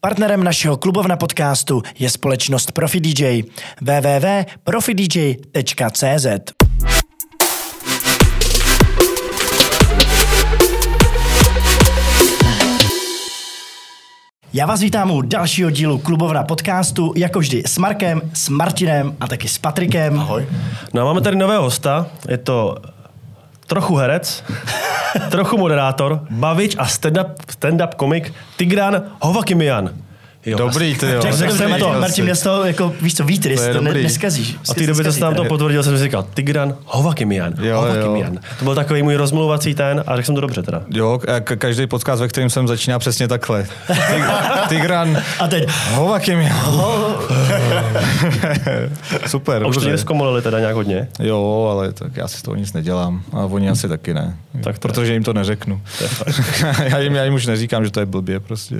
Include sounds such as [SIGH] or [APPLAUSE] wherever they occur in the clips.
Partnerem našeho klubovna podcastu je společnost Profi DJ www.profidj.cz. Já vás vítám u dalšího dílu klubovna podcastu, jako vždy s Markem, s Martinem a taky s Patrikem. Ahoj. No a máme tady nového hosta, je to trochu herec, trochu moderátor, bavič a stand-up, stand-up komik Tigran Hovakimian. Jo, Dobrý, ty jo. [LAUGHS] Řekl jsem to, Martin, mě z toho, jako, víš co, vítry, To to ne, neskazíš. A ty doby to se nám to potvrdil, jsem si říkal, Tigran Hovakimian. Jo, Hovakimian. jo. To byl takový můj rozmluvací ten a řekl jsem to dobře teda. Jo, a každý podcast, ve kterém jsem začíná přesně takhle. Tig- [LAUGHS] Tigran, A teď, hovaky mi. [LAUGHS] Super, A už to zkomolili teda nějak hodně. Jo, ale tak já si z toho nic nedělám. A oni asi taky ne. Tak protože jim to neřeknu. já, jim, já jim už neříkám, že to je blbě prostě.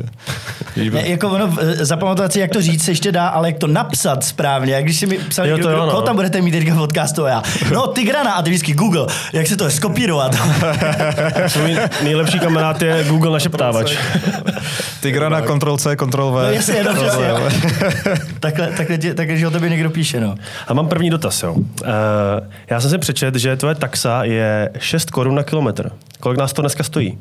jako ono, zapamatovat si, jak to říct, se ještě dá, ale jak to napsat správně. Jak když si mi psal, Jo, to kdo, jo, kdo, no. koho tam budete mít teďka v podcastu a já. No, Tigrana a ty vždycky Google, jak se to je skopírovat. [LAUGHS] Svůj nejlepší kamarád je Google našeptávač. [LAUGHS] Tigrana, Ctrl C, Ctrl V. No jasně, no přesně. [LAUGHS] takhle, takhle, tě, takhle, že o tobě někdo píše, no. A mám první dotaz, jo. Uh, já jsem si přečet, že tvoje taxa je 6 korun na kilometr. Kolik nás to dneska stojí?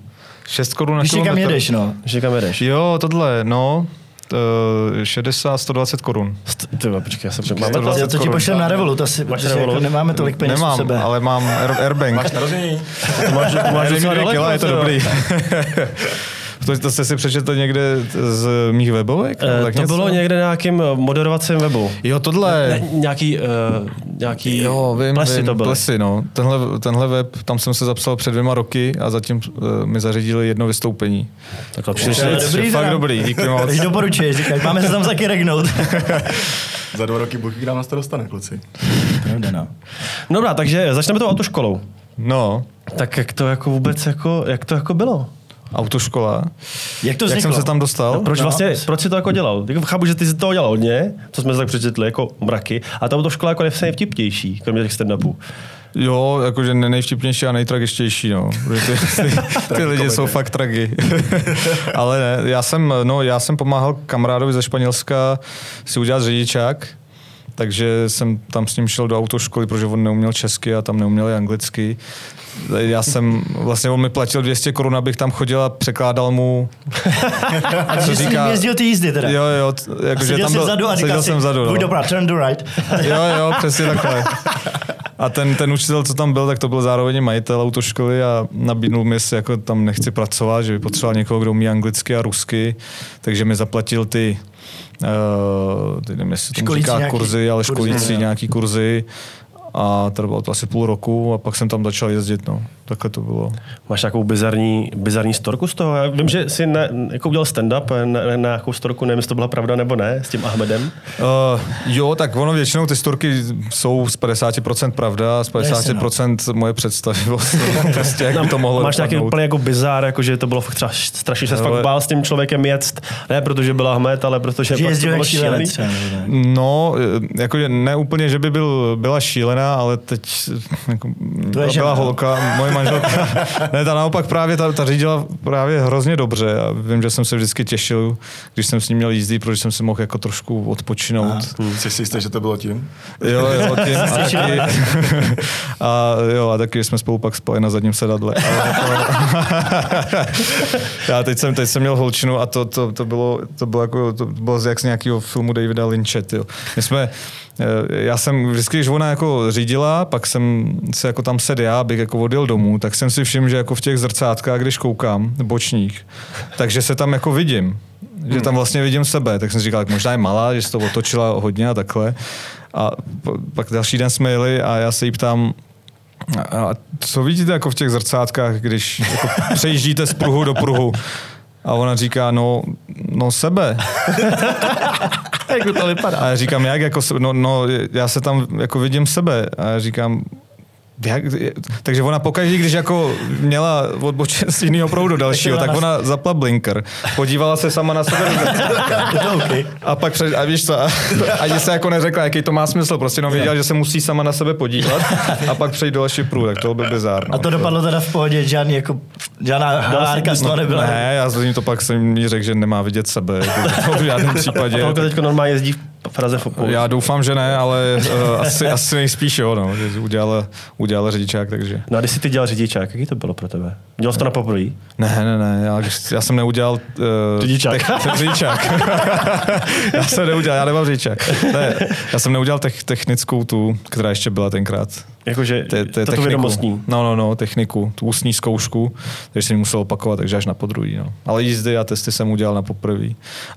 6 korun na Když někam kilometr. jedeš, no. Když někam jedeš? Jo, tohle, no. Eh, 60, 120 korun. Ty počkej, já se máme to? 120 Já to ti pošlem na Revolut, asi, protože Revolut? jako nemáme tolik peněz u Nemám, sebe. ale mám air, airbag. Máš Narozený. To máš, to máš dvě daleko, kila, je to dobrý. [LAUGHS] to, to jste si přečetl někde z mých webovek? Nebo tak to něco? bylo někde na nějakým eh, moderovacím webu. Jo, tohle. Ne, nějaký, uh, nějaký Jo, vím, plesy vím, to byly. plesy, no. Tenhle, tenhle web, tam jsem se zapsal před dvěma roky a zatím uh, mi zařídili jedno vystoupení. Je přišli. dobrý, fakt dobrý, díky moc. [LAUGHS] Takže doporučuješ, říkáš, máme se tam taky regnout. [LAUGHS] Za dva roky Bůh kdy nás to dostane, kluci. Pravda, no. Dobrá, takže začneme tou autoškolou. No, Tak jak to jako vůbec jako, jak to jako bylo? Autoškola. Jak to Jak vzniklo? jsem se tam dostal? No, proč vlastně, proč jsi to jako dělal? Jako chápu, že ty jsi toho dělal hodně, co jsme se tak přečetli, jako mraky, a ta autoškola jako je vtipnější, kromě těch stand-upů. Jo, jakože ne- nejvtipnější a nejtragičtější, no. Protože ty, [LAUGHS] ty, ty lidi jsou fakt tragy. [LAUGHS] Ale ne, já jsem, no, já jsem pomáhal kamarádovi ze Španělska si udělat řidičák, takže jsem tam s ním šel do autoškoly, protože on neuměl česky a tam neuměl i anglicky. Já jsem, vlastně on mi platil 200 korun, abych tam chodil a překládal mu, [LAUGHS] A že jsi říká... jezdil ty jízdy teda. jo, jo, jakože seděl tam byl, vzadu a říkal jsem vzadu, buď no. dobrá, turn to right. [LAUGHS] Jo, jo, přesně takhle. A ten, ten učitel, co tam byl, tak to byl zároveň majitel autoškoly a nabídnul mi, jestli jako tam nechci pracovat, že by potřeboval někoho, kdo umí anglicky a rusky, takže mi zaplatil ty, uh, nevím, jestli tomu Školící říká nějaký kurzy, ale školící jo. nějaký kurzy. A trvalo to asi půl roku a pak jsem tam začal jezdit, no. Takhle to bylo. Máš nějakou bizarní, bizarní storku z toho? Já vím, že jsi na, jako udělal stand-up na, na, na nějakou storku, nevím, jestli to byla pravda nebo ne, s tím Ahmedem. Uh, jo, tak ono většinou ty storky jsou z 50% pravda, z 50% moje představivost. [LAUGHS] prostě jak by to mohlo Máš nějaký úplně jako bizár, jako že to bylo fakt třeba strašně, že se fakt bál s tím člověkem jet, ne protože byl Ahmed, ale protože Že fakt to jezdil bylo šílený. třeba. ne. No, eh, jakože ne úplně, že by byl, byla šílená, ale teď jako, žena, byla no. holka, moje manželka. [LAUGHS] ne, ta naopak právě, ta, ta řídila právě hrozně dobře a vím, že jsem se vždycky těšil, když jsem s ní měl jízdy, protože jsem si mohl jako trošku odpočinout. Jsi si jistý, že to bylo tím? Jo, jo, [LAUGHS] tím a taky, a jo, a taky jsme spolu pak spali na zadním sedadle. [LAUGHS] Ale jako, já teď jsem, teď jsem měl holčinu a to, to, to, bylo, to bylo jako, to bylo z jak z nějakého filmu Davida Lynche, tyjo. My jsme, já jsem vždycky, když ona jako řídila, pak jsem se jako tam sedl já, abych jako odjel domů, tak jsem si všiml, že jako v těch zrcátkách, když koukám, bočních, takže se tam jako vidím že tam vlastně vidím sebe, tak jsem si říkal, tak možná je malá, že se to otočila hodně a takhle. A pak další den jsme jeli a já se jí ptám, a a co vidíte jako v těch zrcátkách, když jako přejíždíte z pruhu do pruhu? A ona říká, no, no sebe. [LAUGHS] Jak to vypadá? A já říkám, jak jako, no, no, já se tam jako vidím sebe. A já říkám, takže ona pokaždé, když jako měla odbočit z jiného proudu dalšího, tak ona zapla blinker, podívala se sama na sebe [LAUGHS] to a pak před, a víš co, a- ani se jako neřekla, jaký to má smysl, prostě jenom věděla, že se musí sama na sebe podívat a pak přejít do další průd, tak to byl bizár. No. A to dopadlo teda v pohodě, žádný jako, žádná hádka z toho nebyla. Ne, já jsem jí to pak jsem jí řekl, že nemá vidět sebe, jako to v žádném případě. [LAUGHS] Holka teď normálně jezdí v Praze v Opolu. Já doufám, že ne, ale uh, asi, [LAUGHS] asi nejspíš jo, no, že udělala, udělala řidičák, takže. No a když jsi ty dělal řidičák, jaký to bylo pro tebe? Dělal jsi to na poprvé? Ne, ne, ne, já, já jsem neudělal... Uh, Řidičák. Tech, řidičák. [LAUGHS] já jsem neudělal, já nemám řidičák. Ne, já jsem neudělal tech, technickou tu, která ještě byla tenkrát. Jakože To, je- to vědomostní. No, no, no, techniku, tu ústní zkoušku, takže jsem musel opakovat, takže až na podruhý. No. Ale jízdy a testy jsem udělal na poprvé.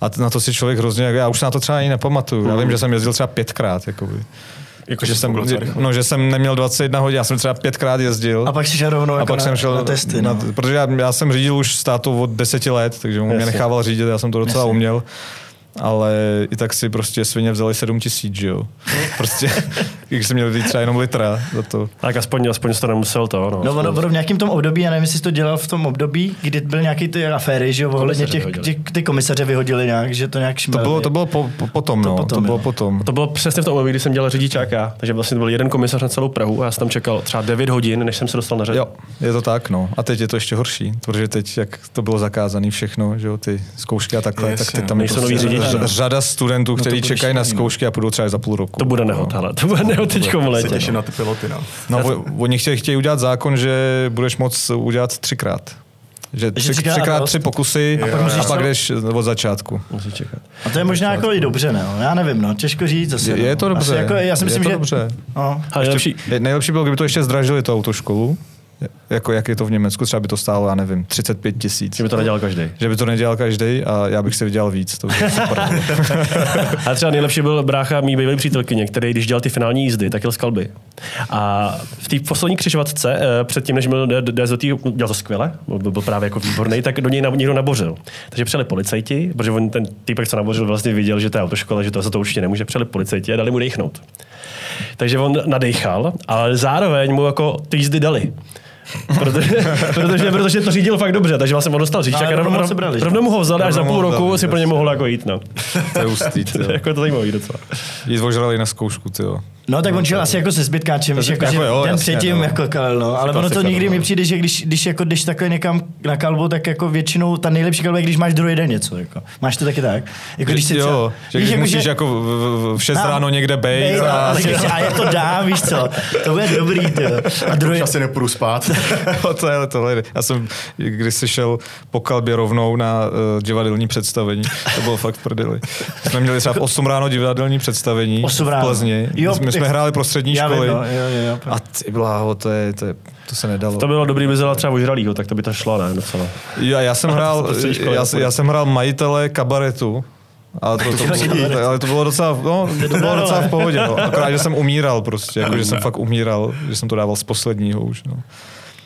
A na to si člověk hrozně, já už na to třeba ani nepamatuju. Já vím, že jsem jezdil třeba pětkrát. Jakoby. Jako, že, jsem, no, že jsem neměl 21 hodin, já jsem třeba pětkrát jezdil. A pak si šel rovnou A jako pak na, jsem šel na testy. No. protože já, já, jsem řídil už s tátou od deseti let, takže on mě nechával řídit, já jsem to docela Jasně. uměl. Ale i tak si prostě svině vzali 7 tisíc, že jo. Prostě, [LAUGHS] když jsem měl třeba jenom litra za to. Tak aspoň, aspoň to nemusel to. No, No, ono, ono v nějakém tom období, já nevím, jestli jsi to dělal v tom období, kdy byl nějaký ty aféry, že jo, ohledně těch, těch, ty komisaře vyhodili nějak, že to nějak To šmelili. bylo, to bylo po, po, potom, To no. potom, to bylo jo. potom. To bylo přesně v tom období, kdy jsem dělal řidičáka, takže vlastně to byl jeden komisař na celou Prahu a já jsem tam čekal třeba 9 hodin, než jsem se dostal na řadu. Jo, je to tak, no. A teď je to ještě horší, protože teď, jak to bylo zakázané všechno, že jo, ty zkoušky a takhle, Jasně, tak teď no. tam je Nejsou noví prostě řidiči, ř- no. řada studentů, to kteří čekají na no. zkoušky a půjdou třeba za půl roku. To bude nehod, hele, to bude nehod teďko v Se létě. těším no. na ty piloty, no. No, o- oni chtějí, chtějí udělat zákon, že budeš moc udělat třikrát. Že tři, třikrát třikrát dost. tři pokusy A musíš a pak jdeš od začátku. Musí čekat. A to je možná jako i dobře, ne? Já nevím, no, těžko říct zase. Je, je to no. dobře. Asi jako, já si je myslím, to že... dobře. No. Ale nejlepší, Je- Nejlepší bylo, kdyby to ještě zdražili tu autoškolu. Jako jak je to v Německu, třeba by to stálo, já nevím, 35 tisíc. že by to nedělal každý. Že by to nedělal každý a já bych si vydělal víc. To by bylo super. [LAUGHS] Ale třeba nejlepší byl brácha mý bývalý přítelkyně, který když dělal ty finální jízdy, tak jel z kalby. A v té poslední křižovatce, eh, předtím, než byl té, dělal to skvěle, byl, byl právě jako výborný, tak do něj někdo nabořil. Takže přijeli policajti, protože on, ten týpek, co nabořil, vlastně viděl, že to je autoškola, že to za to určitě nemůže, přijeli policajti a dali mu dechnout. Takže on nadechal, ale zároveň mu jako ty jízdy dali. Protože, [LAUGHS] protože, protože to řídil fakt dobře, takže vlastně on dostal řidičák Ale a rovnou sebrali, že? rovnou mu ho vzali, až za půl roku si pro ně mohl jako jít. No. to je hustý, To [LAUGHS] je jako to zajímavý docela. Jí zvožrali na zkoušku, ty No tak on šel asi jako se zbytkáčem, víš, jako, jako že jo, ten jasně, předtím no. jako kalil, no. Ale ono to Klasika, nikdy no. mi přijde, že když, když jako jdeš takhle někam na kalbu, tak jako většinou ta nejlepší kalba je, když máš druhý den něco. Jako. Máš to taky tak? Jako když si jo, třeba- že víš, když jako, musíš že- jako v, v, v 6 A- ráno někde bejt Bej, a... a, a je to dá, víš co, to bude dobrý, ty. A druhý, asi nepůjdu spát. [LAUGHS] Jo, to je tohle. Já jsem, když si šel po kalbě rovnou na uh, divadelní představení, to bylo fakt v prdeli. Jsme měli třeba v 8 ráno divadelní představení 8 v ráno. Plzni. Jo, jsme hráli pro střední já vím, školy. no, jo, jo, jo. A ty bláho, to, je, to, je, to se nedalo. To bylo dobrý, by zjela třeba ožralýho, tak to by to šlo, ne, docela. Já, já, jsem [LAUGHS] hrál, školy já, já, jsem hrál majitele kabaretu. A to, to, [LAUGHS] to, ale to bylo docela, no, [LAUGHS] to bylo docela v pohodě. No. Akorát, že jsem umíral prostě, jako, že jsem fakt umíral, že jsem to dával z posledního už. No.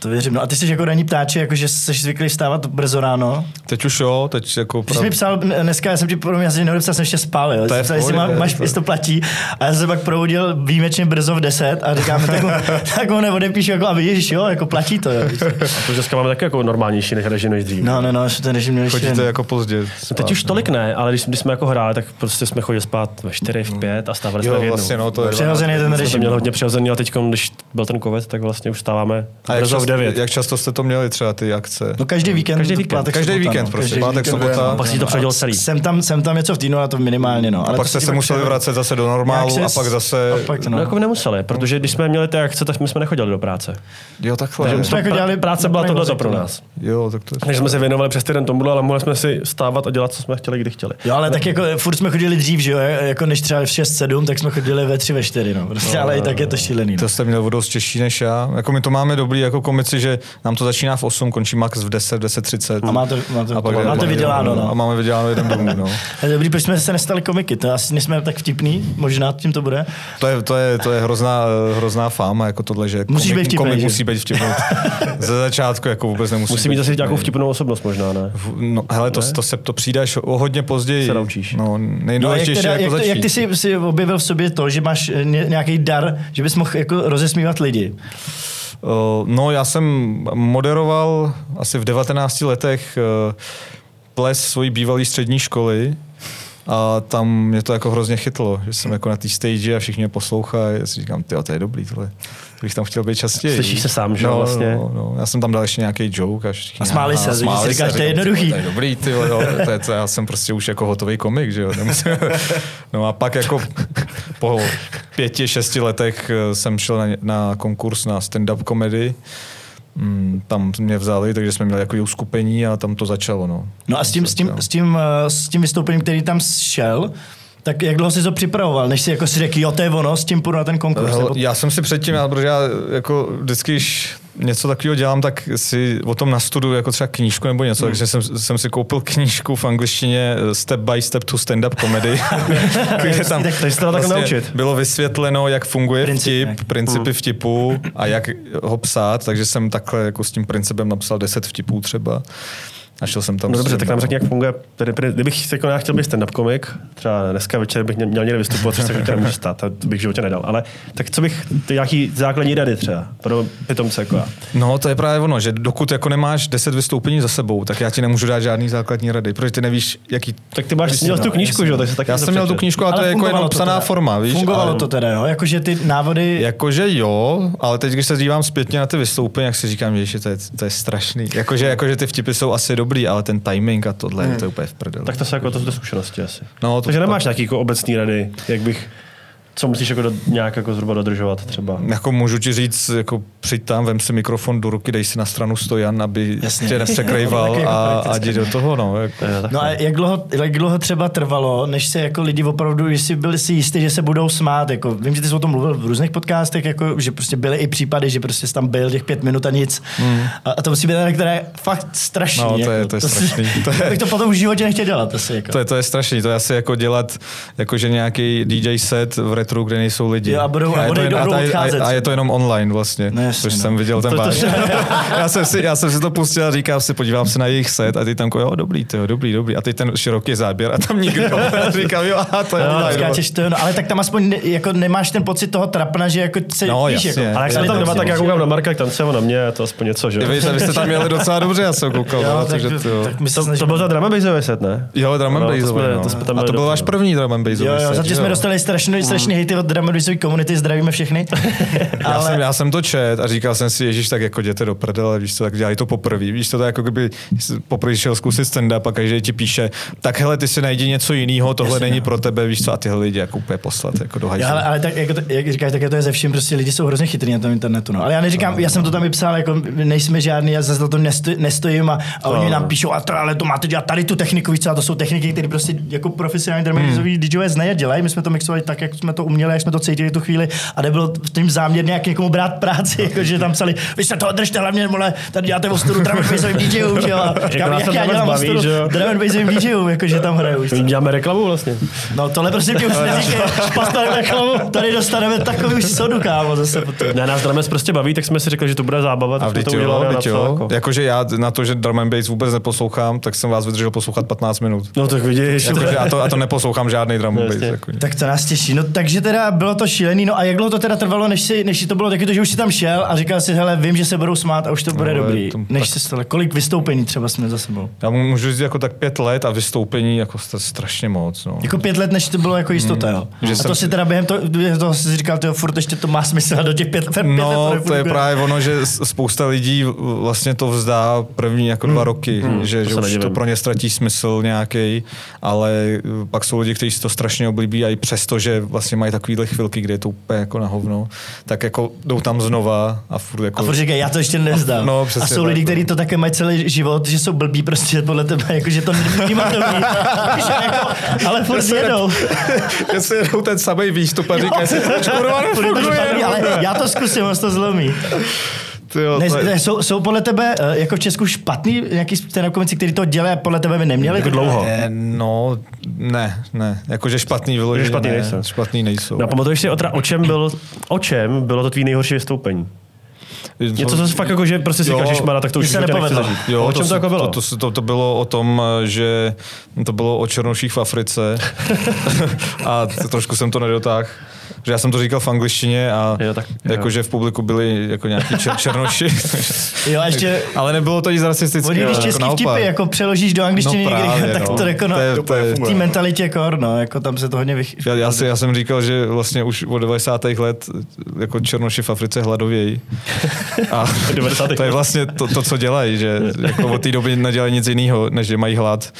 To věřím. No a ty jsi jako ranní ptáči, jako že jsi zvyklý vstávat brzo ráno. Teď už jo, teď jako... Ty jsi mi psal dneska, já jsem ti pro mě asi neodepsal, jsem ještě spal, jo. To je Psal, jestli má, máš, to- jestli to platí. A já jsem se pak probudil výjimečně brzo v 10 a říkáme, tak mu, [LAUGHS] tak mu neodepíšu, jako, a vidíš, jo, jako platí to, jo. A to dneska máme taky jako normálnější než režim než dřív. No, no, no, že ten režim měl Chodíte jako pozdě. No spát, teď už no. tolik ne, ale když, když jsme jako hráli, tak prostě jsme chodili spát ve 4, v 5 a stávali jsme Jo, v jednu. vlastně, no, to je... Přirozený ten režim. měli hodně přirozený, a teď, když byl ten covid, tak vlastně už stáváme brzo v 9. jak často jste to měli třeba ty akce? No každý víkend. Každý víkend. pátek, Každý sobota, víkend no. prostě, Každý pátek, víkend, sobota. no. Pak si to předělal celý. Jsem tam, jsem tam něco v týdnu, ale to minimálně, no. A Ale pak to jste se pak museli vracet zase do normálu a pak zase... A pak, No, no. jako nemuseli, protože když jsme měli ty akce, tak my jsme nechodili do práce. Jo, takhle. Takže jsme jako dělali práce byla tohle pro no. nás. Jo, tak to je... Takže jsme se věnovali přes týden tomu, ale mohli jsme si stávat a dělat, co jsme chtěli, kdy chtěli. Jo, ale tak jako furt jsme chodili dřív, že jo, jako než třeba v 6-7, tak jsme chodili ve 3, ve 4, no. Prostě, ale i tak je to šílený. No. To jste měl o dost těžší než já. Jako my to máme dobrý jako komici, že nám to začíná v 8, končí max v 10, 10.30. A máte, máte, A pak máte jde- vyděláno, no. A máme vyděláno jeden domů, no. [LAUGHS] Dobrý, proč jsme se nestali komiky? To asi nejsme tak vtipný, možná tím to bude. To je, to je, to je hrozná, hrozná fáma, jako tohle, že Musíš komik, být vtipný, komik že? musí být vtipný. [LAUGHS] Ze začátku jako vůbec nemusí Musí být mít zase nějakou vtipnou osobnost možná, ne? No, hele, to, to, se, to přijde až o hodně později. Se naučíš. No, No, a jak, nejdůležitější teda, je jako jak, to, jak ty jsi, jsi objevil v sobě to, že máš ně- nějaký dar, že bys mohl jako rozesmívat lidi? Uh, No, já jsem moderoval asi v 19 letech uh, ples svojí bývalé střední školy a tam mě to jako hrozně chytlo, že jsem jako na té stage a všichni mě poslouchají. Já si říkám, ty to je dobrý, tohle bych tam chtěl být častěji. Slyšíš se sám, že no, vlastně? No, no, já jsem tam dal ještě nějaký joke a všichni, A smáli se, "Aha, že si říkáš, to je jednoduchý. To je dobrý, ty, jo, to je, to, já jsem prostě už jako hotový komik, že jo. nemusím- [LAUGHS] No a pak jako po pěti, šesti letech eh, jsem šel na, na konkurs na stand-up komedy. Mm, tam mě vzali, takže jsme měli jako uskupení a tam to začalo. No, No a s tím, s tím, s tím, eh, s tím vystoupením, který tam šel, tak jak dlouho jsi to připravoval, než si jako si řekl, jo, to je ono, s tím půjdu na ten konkurs. Hele, Nebo... já jsem si předtím, já, protože já jako vždycky, když něco takového dělám, tak si o tom nastuduju jako třeba knížku nebo něco, takže jsem, jsem si koupil knížku v angličtině eh, Step by Step to Stand-up Comedy, [LAUGHS] kde tam tak tak naučit. bylo vysvětleno, jak funguje Princip vtip, principy vtipu a jak ho psát, takže jsem takhle jako s tím principem napsal 10 vtipů třeba. A šel jsem tam No dobře, tak nám řekni, jak funguje. Tedy, tedy, kdybych jako já chtěl být stand-up komik, třeba dneska večer bych měl někde vystupovat, což se večer může stát, to bych v životě nedal. Ale tak co bych, ty nějaký základní rady třeba pro pitomce jako já. No, to je právě ono, že dokud jako nemáš 10 vystoupení za sebou, tak já ti nemůžu dát žádný základní rady, protože ty nevíš, jaký... Tak ty máš měl tu knížku, že jo? Tak se taky Já jsem měl tu knížku, ale to je jako jenom psaná teda. forma, víš? Fungovalo ale, to teda, jo? Jakože ty návody... Jakože jo, ale teď, když se dívám zpětně na ty vystoupení, jak si říkám, že to je, to je strašný. Jakože, jakože ty vtipy jsou asi dobrý, ale ten timing a tohle, hmm. to je úplně v prdeli. Tak to se jako, to jsou ty zkušenosti asi. No, to Takže nemáš nějaký jako obecný rady, jak bych, co musíš jako do, nějak jako zhruba dodržovat třeba. Jako můžu ti říct, jako přijď tam, vem si mikrofon do ruky, dej si na stranu stojan, aby Jasně. tě [LAUGHS] To taky a, jako a jdi do toho, no. Jako. Tak No a jak dlouho, jak dlouho třeba trvalo, než se jako lidi opravdu, že si byli si jistí, že se budou smát, jako vím, že ty jsi o tom mluvil v různých podcastech, jako, že prostě byly i případy, že prostě jsi tam byl těch pět minut a nic. A, a to musí být teda, které je fakt strašný. No, to je- jako, to je si- strašný. [LAUGHS] To je- já bych to potom v životě nechtěl dělat asi. Jako. To je, to je strašný, to je asi jako dělat jakože nějaký DJ set v retru, kde nejsou lidi. Jo, a budou- a je to odejdou, jen- budou a, je- odcházet. a, a, je to jenom online vlastně, No jasně, což no. jsem viděl ten váš. [LAUGHS] já, jsem si, já jsem si to pustil a říkám si, podívám se na jejich set a ty tam jako, jo, dobrý, to jo, dobrý, dobrý. A teď ten široký záběr a tam nikdo. [LAUGHS] a říkám, jo, aha, to je No, online. skáčeš to, no, ale tak tam aspoň ne, jako nemáš ten pocit toho trapna, že jako se, No, víš, jasně. jako, Ale jak tom to doma, tak já koukám na Marka, jak tancuje na mě, je to aspoň něco, že jo? Vy, vy jste tam měli docela dobře, já jsem koukal. Jo, no, takže to, byl za drama set, ne? Jo, drum and No, to bassový, jsme- no. tam A to byl váš první and bassový Jo, jo, set, zatím jsme dostali strašný, strašný hejty od dramadisové komunity, zdravíme všechny. [LAUGHS] Já, jsem, já jsem to čet a říkal jsem si, Ježíš, tak jako jděte do prdele, víš co, tak dělají to poprvé. Víš to, je jako kdyby poprvé šel zkusit stand-up a každý ti píše, tak hele, ty si najdi něco jiného, tohle Jasně, není no. pro tebe, víš co, a tyhle lidi jako úplně poslat jako do hajzlu. Ale, ale tak, jako to, jak říkáš, tak to je ze vším, prostě lidi jsou hrozně chytrý na tom internetu. No. Ale já neříkám, já jsem to tam i psal, jako nejsme žádný, já zase za to nesto, nestojím a, a oni nám píšou, a to, ale to máte dělat tady tu techniku, víš co, a to jsou techniky, které prostě jako profesionální dramatizoví hmm. DJové znají a dělají. My jsme to mixovali tak, jak jsme to uměli, jak jsme to cítili tu chvíli a nebylo v tím záměr nějak někomu brát práci, jako, že tam psali, vy se toho držte hlavně, mole, tady děláte ostudu drum and bassovým DJům, že jo. A [LAUGHS] říkám, nás jak to já dělám baví, ostudu drum and bassovým DJům, jako, že tam hraju. děláme reklamu vlastně. No tohle prostě tě už [LAUGHS] neříkej, reklamu, tady dostaneme takový už sodu, kámo, zase potom. Ne, nás Drames prostě baví, tak jsme si řekli, že to bude zábava, a tak to jo, udělali a vždyť napsal jo. jako. Jakože já na to, že drum and bass vůbec neposlouchám, tak jsem vás vydržel poslouchat 15 minut. No tak vidíš. Já to, já to neposlouchám žádný drum and bass. Jasně. Jako. Tak to nás těší. No takže teda bylo to šílený. No a jak dlouho to teda trvalo, než, si, než si to bylo taky to, že už si tam šel a říkal si, hele, vím, že se budou smát a už to bude No, dobrý. to než tak- se stalo. Kolik vystoupení třeba jsme za sebou? Já mu můžu říct jako tak pět let a vystoupení jako st- strašně moc. No. Jako pět let, než to bylo jako jistota, jo. Hmm. Že a to jsem si si- teda během toho, během toho si říkal, tyjo, furt ještě to má smysl a do těch pět, pět let No, to je právě ono, že spousta lidí vlastně to vzdá první jako dva roky, že, to že už to pro ně ztratí smysl nějaký, ale pak jsou lidi, kteří si to strašně oblíbí a i přesto, že vlastně mají takovýhle chvilky, kde je to úplně jako na hovno, tak jako jdou tam znova a furt jako... A furt říkají, já to ještě nezdám. No, a přesně jsou tak, lidi, no. kteří to také mají celý život, že jsou blbí prostě podle tebe, jako, že to nevnímatelný. Že jako, ale furt Jestli jedou. [LAUGHS] Jestli jedou ten samý výstup a říkají si, proč kurva Furt je to nefunguje? ale já to zkusím, on se to zlomí. Tyjo, Ne, to je- ne, jsou, jsou podle tebe eh, jako v Česku špatný nějaký stand komici, kteří to dělají a podle tebe by neměli? Jako dlouho. Eh, No, ne, ne. Jakože špatný vyloženě. Že špatný ne, nejsou. Špatný nejsou. No a pamatuješ si, Otra, o čem, byl, o čem bylo to tvý nejhorší vystoupení? Něco, co jsi fakt jako, že prostě si Jo, říkáš, Šmara, tak to už se nepovedlo. zažít. Jo, o čem to, se- jako bylo? To, to, to, to, bylo o tom, že to bylo o černoších v Africe [LAUGHS] a trošku jsem to nedotáhl. Že já jsem to říkal v angličtině a Jo, tak- jakože v publiku byli jako nějaký čer, černoši. [LAUGHS] Jo, a ještě... Ale nebylo to nic rasistického. Oni, když jako český naopak. vtipy jako přeložíš do angličtiny No někdy, právě, [LAUGHS] tak no. to jako no, To je- to je- v té mentalitě kor, no, jako tam se to hodně vych... Já, já, si, já jsem říkal, že vlastně už od 90. let jako černoši v Africe hladovějí. A [LAUGHS] 90. to je vlastně to, to, co dělají, že jako od té doby nedělají nic jiného, než že mají hlad.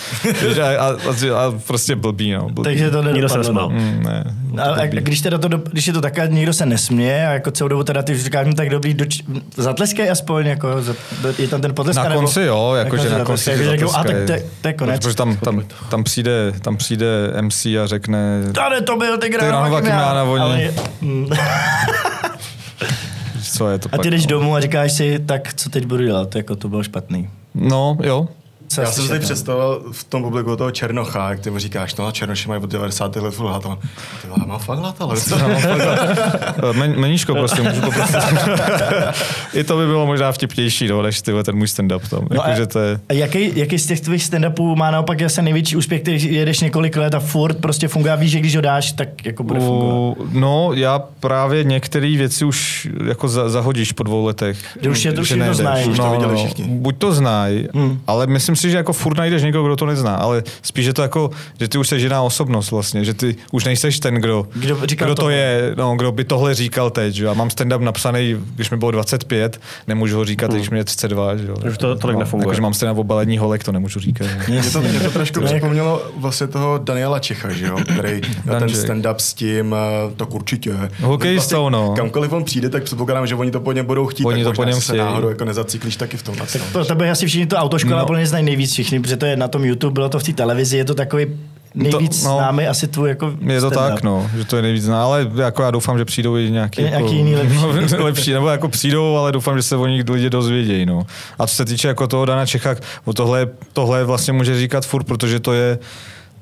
A, a, a, prostě blbý, no. Blbý. Takže to Nikdo se nedopadlo. nesmál. no. Mm, ne. A, a když, teda to, když je to takhle, nikdo se nesměje a jako celou dobu teda ty říkáš, no tak dobrý, doč, zatleskej aspoň, jako, za, je tam ten potlesk. Na nebo- konci jo, jakože na konci řeknou, a tak to, je- konec. Protože tam, tam, tam, přijde, tam přijde MC a řekne, Tady to byl ty Granova Kmea na voně. Ale- Mm. co je to A pak. ty jdeš no. domů a říkáš si, tak co teď budu dělat, jako to bylo špatný. No, jo. Co Já jsem si teď představil v tom publiku toho Černocha, jak ty mu říkáš, no a Černoši mají od 90. let. A on, Ty vole, já mám fakt hlad, ale co? Eh, [LAUGHS] Men, meníčko, prostě, můžu poprosit. [LAUGHS] I to by bylo možná vtipnější, no, než tyhle, ten můj stand-up tam. No a- Jakože to je... A jaký, jaký z těch tvých stand-upů má naopak zase největší úspěch, který jedeš několik let a furt prostě funguje a víš, že když ho dáš, tak jako bude fungovat. U, no, já právě některé věci už jako za, zahodíš po dvou letech. Že už je to- už to znají. Už to No, no. Buď to znají, hmm. ale myslím si, že jako furt najdeš někoho, kdo to nezná, ale spíš je to jako, že ty už jsi jiná osobnost vlastně, že ty už nejseš ten, kdo, Kdo říkal kdo to je, no, kdo by tohle říkal teď. Že? Já mám stand-up napsaný, když mi bylo 25, nemůžu ho říkat, když mi je 32. Že? jo. Už to tolik nefunguje. Jakože mám stand-up o balení holek, to nemůžu říkat. že? Mě to, mě to trošku No, připomnělo vlastně toho Daniela Čecha, že jo, který ten stand-up s tím, eh, tak určitě. Hokejistou, no. Kamkoliv on přijde, tak předpokládám, že oni to po něm budou chtít, Oni tak to po možná něm se náhodou jako nezacyklíš taky v tom. no. Pro tebe asi všichni to autoškola No. no. plně znají nejvíc všichni, protože to je na tom YouTube, bylo to v té televizi, je to takový nejvíc To- no. známý asi tvůj jako Je to tak, no, že to je nejvíc zná, ale jako já doufám, že přijdou i nějaký, Nějaký jako, jiný [LAUGHS] lepší. No, lepší, nebo jako přijdou, ale doufám, že se o nich lidi dozvědějí, no. A co se týče jako toho Dana Čecha, o tohle, tohle vlastně může říkat furt, protože to je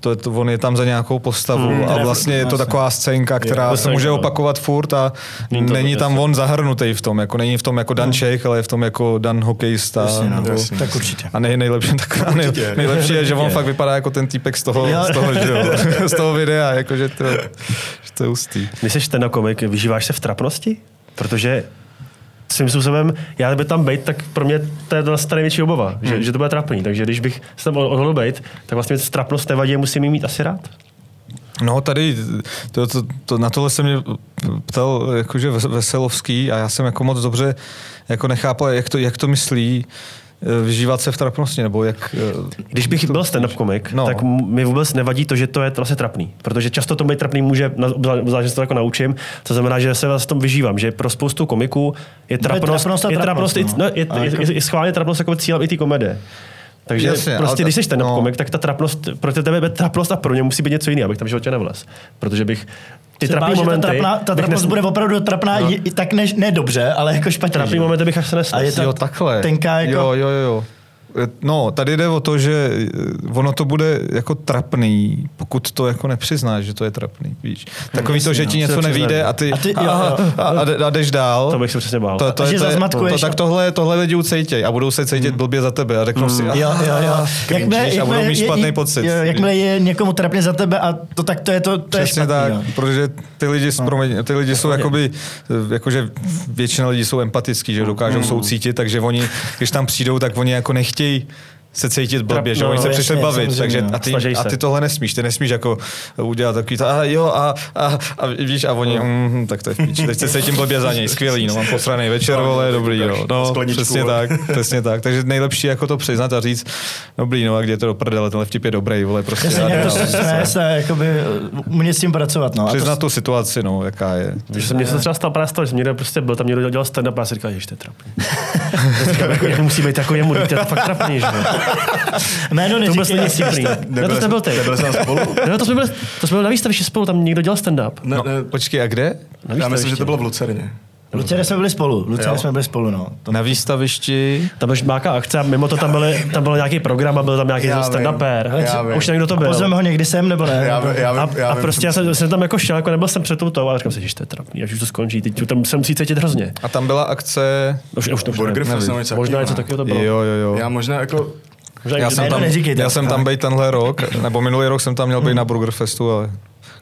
to, je to, on je tam za nějakou postavu Hmm, a je- vlastně je to vlastně. taková scénka, která to se může no. opakovat furt a Není to není tam prostě- on zahrnutý v tom, jako není v tom jako Dan Čech, ale je v tom jako Dan hokejista. Jasně, no, nebo- jasně. tak určitě. a nej, nejlepší, tak, a nej, nejlepší je, že on fakt vypadá jako ten týpek z toho, z toho, že jo, [LAUGHS] z toho videa, jako, že, to, že to je hustý. Když jsi stand komik, vyžíváš se v trapnosti? Protože svým způsobem, já by tam být, tak pro mě to je ta největší obava, že, Hmm. že to bude trapný. Takže když bych se tam odhodl být, tak vlastně trapnost nevadí, musím jí mít asi rád. No tady, to, to, to, na tohle se mě ptal jakože Ves- Veselovský a já jsem jako moc dobře jako nechápal, jak to, jak to myslí vyžívat se v trapnosti, nebo jak... eh, Když bych byl stand-up komik, No. tak mi vůbec nevadí to, že to je vlastně trapný. Protože často to být trapný může, obzvlášť, že se to jako naučím, to znamená, že se vás v tom vyžívám, že pro spoustu komiků je trapnost, trapnost je, trapnost, trapnost, i- no. no, je, je, jako- je, je, schválně trapnost jako cílem i té komedie. Takže Jasně, prostě, když jsi stand-up no. komik, tak ta trapnost, pro tebe je trapnost a pro ně musí být něco jiného, abych tam v životě nevlez. Protože bych ty Se trapný bál, momenty... Ta, trapná, ta trapnost nes- bude opravdu trapná, No. i, tak ne, ne dobře, ale jako špatně. Trapný že? momenty bych až se nesl. A je to- Jo, takhle. tenká jako- Jo, jo, jo. No, tady jde o to, že eh, ono to bude jako trapný, pokud to jako nepřiznáš, že to je trapný, víš. Takový to, že ti no. něco nevíde a ty, A ty- a, jo, a, jo. a, a, jdeš dál. To bych se přesně bál. To, to, že to, je- zazmatkuješ to, tak tohle, tohle lidi ucejtěj a budou se cítit blbě za tebe a řeknou si, Jo, jo, jo. Jakmile, a budou mít špatný je, pocit. Jo, jakmile je někomu trapně za tebe a to tak to je to, to je Přesně špatný, tak, no. protože ty lidi, no. ty lidi jsou jakoby, jakože většina lidí jsou empatický, že dokážou Mm. soucítit, takže oni, když tam přijdou, tak oni jako nechtějí gości se cítit blbě, že no, oni se jasně, přišli bavit, takže no. a ty, a se. ty tohle nesmíš, ty nesmíš jako udělat takový to, a jo, a, a, a víš, a oni, mm, tak to je v píči, teď se cítím blbě za něj, skvělý, no, mám posraný večer, vole, dobrý, jo, no, přesně tak, přesně tak, takže nejlepší je jako to přiznat a říct, dobrý, no, a kde je to do prdele, tenhle vtip je dobrý, vole, prostě. Jasně, to dál. se, se jakoby, umět s tím pracovat, no. A to, Přiznat tu situaci, no, jaká je. Víš, že mě se třeba stalo právě z toho, že někdo prostě byl tam, někdo dělal stand-up a já si říkal, že to je trapný. [LAUGHS] Jako, jak musí být jako jemu, to je fakt trapný, že jo. [LAUGHS] jméno To neříkej. není vtipný. Ne, to jsi nebyl ty. Nebyl jsem spolu? [LAUGHS] No, to jsme byli, to jsme byli na výstavě, že spolu tam někdo dělal stand-up. Ne, No, ne, počkej, a kde? Na já myslím, že to bylo v Lucerně. Lucerně jsme byli spolu, Lucerně jsme byli spolu, no. To Na výstavišti, Tam byla nějaká akce a mimo to tam, byly, tam byl nějaký program a byl tam nějaký Já já vím. Už nevím, kdo to byl. Pozveme ho někdy sem, nebo ne? Já, vím- já, A, vím- já a prostě já jsem, jsem, tam jako šel, jako nebyl jsem před tou tou, ale říkám si, že to je trapný, až už to skončí, teď tam se musí cítit hrozně. a tam byla akce, Už, už, už Burger nevím. Fest Možná něco takového. to jo, bylo. jo, jo. Já možná jako Já někdy- jsem tam, já jsem tam být tenhle rok, nebo minulý rok jsem tam měl být na Burger Festu, ale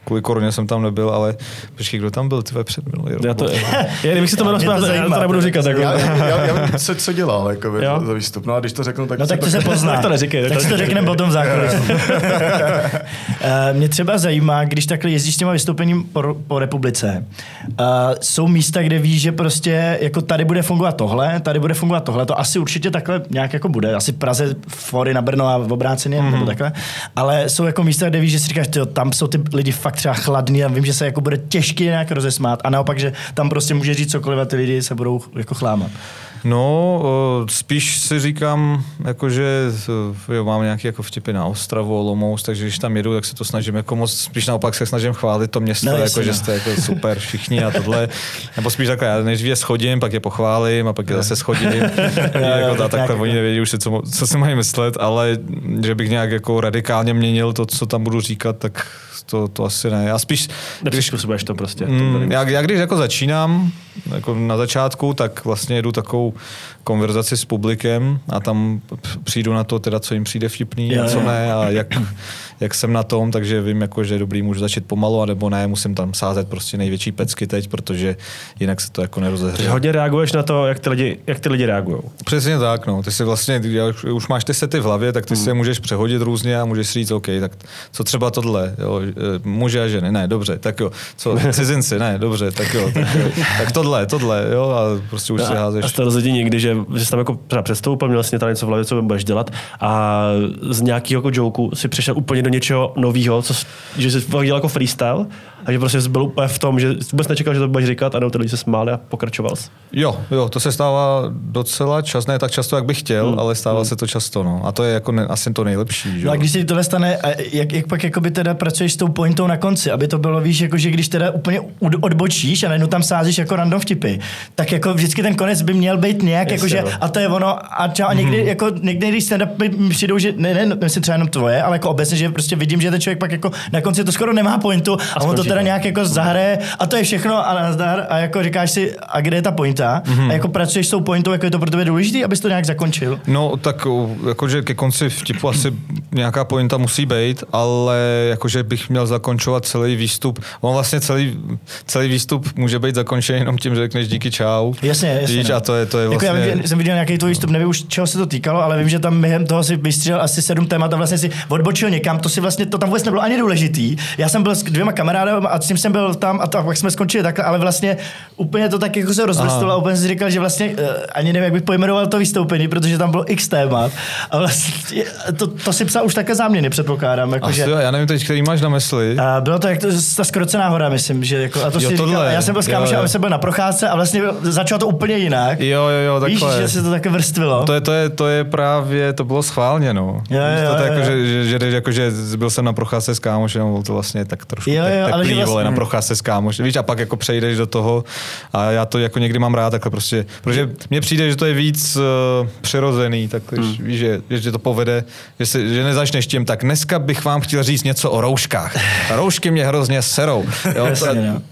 kvůli koroně jsem tam nebyl, ale počkej, kdo tam byl ty před minulý rok? já to, [LAUGHS] já, kdybych si to to správně, já to nebudu říkat. Jako. já, já, já vím, [LAUGHS] co, co dělal jako by, Jo. za výstup. No a když to řeknu, tak... No tak to se [LAUGHS] pozná. Tak to neříkej, tak Tak to si to neříkej. řekneme potom v zákulisí. Eh, Mě třeba zajímá, když takhle jezdíš s těma vystoupením po, po republice, uh, jsou místa, kde víš, že prostě jako tady bude fungovat tohle, tady bude fungovat tohle, to asi určitě takhle nějak jako bude. Asi v Praze, Fory na Brno a v obráceně, mm-hmm. nebo takhle. Ale jsou jako místa, kde víš, že si říkáš, tyjo, tam jsou ty lidi fakt třeba chladní a vím, že se jako bude těžké nějak rozesmát. A naopak, že tam prostě může říct cokoliv a ty lidi se budou jako chlámat. No, spíš si říkám, jakože o, jo, mám nějaké jako vtipy na Ostravu, Olomouc, takže když tam jedu, tak se to snažím jako moc, spíš naopak se snažím chválit to město, No, no, jako, že no. jste jako super všichni a tohle. Nebo spíš takhle, já nejdřív je schodím, pak je pochválím a pak je zase schodím. [LAUGHS] jako ta, takhle tak, oni nevědí už, co, co si mají myslet, ale že bych nějak jako radikálně měnil to, co tam budu říkat, tak to, to asi ne. Já spíš, když, Nepřizpůsobuješ to prostě. To Mm, já, já když jako začínám, jako na začátku, tak vlastně jedu takovou konverzaci s publikem a tam přijdu na to, teda, co jim přijde vtipný Jo, a co ne a jak, jak jsem na tom, takže vím, jako, že dobrý, můžu začít pomalu, anebo ne, musím tam sázet prostě největší pecky teď, protože jinak se to jako nerozehře. hodně reaguješ na to, jak ty lidi, jak ty lidi reagují. Přesně tak, no. Ty si vlastně, už máš ty sety v hlavě, tak ty si je můžeš přehodit různě a můžeš říct, OK, tak co třeba tohle, jo, e, muže a ženy, ne, dobře, tak jo, co, cizinci, ne, dobře, tak jo, tak, jo, tak tohle, tohle, jo, a prostě už si A házeš. jste rozhodně někdy, že, že jsi tam jako třeba předstoupil, měl jsi tam něco v hlavě, co budeš dělat a z nějakého jako joku si přišel úplně do něčeho nového, co, že jsi dělal jako freestyle a že prostě byl úplně v tom, že vůbec nečekal, že to budeš říkat a ty lidi se smáli a pokračoval jsi. Jo, jo, to se stává docela čas, ne tak často, jak bych chtěl, ale stává se to často, no. A to je jako ne, asi to nejlepší, že No a když se ti tohle stane, a jak, jak pak jakoby teda pracuješ s tou pointou na konci, aby to bylo, víš, jako že když teda úplně od- odbočíš a najednou tam sázíš jako random vtipy, tak jako vždycky ten konec by měl být nějak, Jasně, jakože, no. a to je ono, a třeba někdy, jako, někdy, když stand přijdou, že ne, ne, myslím třeba jenom tvoje, ale jako obecně, že prostě vidím, že ten člověk pak jako na konci to skoro nemá pointu a, on to teda nějak jako zahraje a to je všechno a nazdar a jako říkáš si, a kde je ta pointa a jako pracuješ s tou pointou, jako je to pro tebe důležité, abys to nějak zakončil. No, tak o, jakože ke konci vtipu asi nějaká pointa musí být, ale jakože bych měl zakončovat celý výstup. On vlastně celý, celý výstup může být zakončený jenom tím, že řekneš díky čau. Jasně, jasně. Víš, no. a to je, to je vlastně... Jako já vím, že jsem viděl nějaký tvůj výstup, nevím už čeho se to týkalo, ale vím, že tam během toho si vystřelil asi sedm témat a vlastně si odbočil někam, to si vlastně, to tam vůbec nebylo ani důležitý. Já jsem byl s dvěma kamarádem a s tím jsem byl tam a to, pak jsme skončili takhle, ale vlastně úplně to tak jako se rozvrstilo a úplně jsem si říkal, že vlastně uh, ani nevím, jak bych pojmenoval to vystoupení, protože tam bylo x témat a vlastně to, to si psal už také záměny, předpokládám. Jako, Asi že, já nevím teď, který máš na mysli. a bylo to jak to, ta skrocená hora, myslím, že jako, a to Jo, si tohle. říkal, a já jsem byl s kámošem, a jsem byl na procházce a vlastně začalo to úplně jinak. Jo, jo, jo, Víš, takhle. že se to také vrstvilo. To je, to, je, to je právě, to bylo schválně, no. Jo, jo, to, to jo, jako, jo. že, že, že, jako, že byl jsem na procházce s kámošem, to vlastně tak trošku Jo, jo, ale teplý, vlastně- vole, na procházce s kámošem. Víš, a pak jako přejdeš do toho a já to jako někdy mám rád takhle prostě, protože mně přijde, že to je víc uh, přirozený, tak Hmm. víš, že, že to povede, že, si, že nezačneš tím, tak dneska bych vám chtěl říct něco o rouškách. Roušky mě hrozně serou. Jo, [LAUGHS] to, no.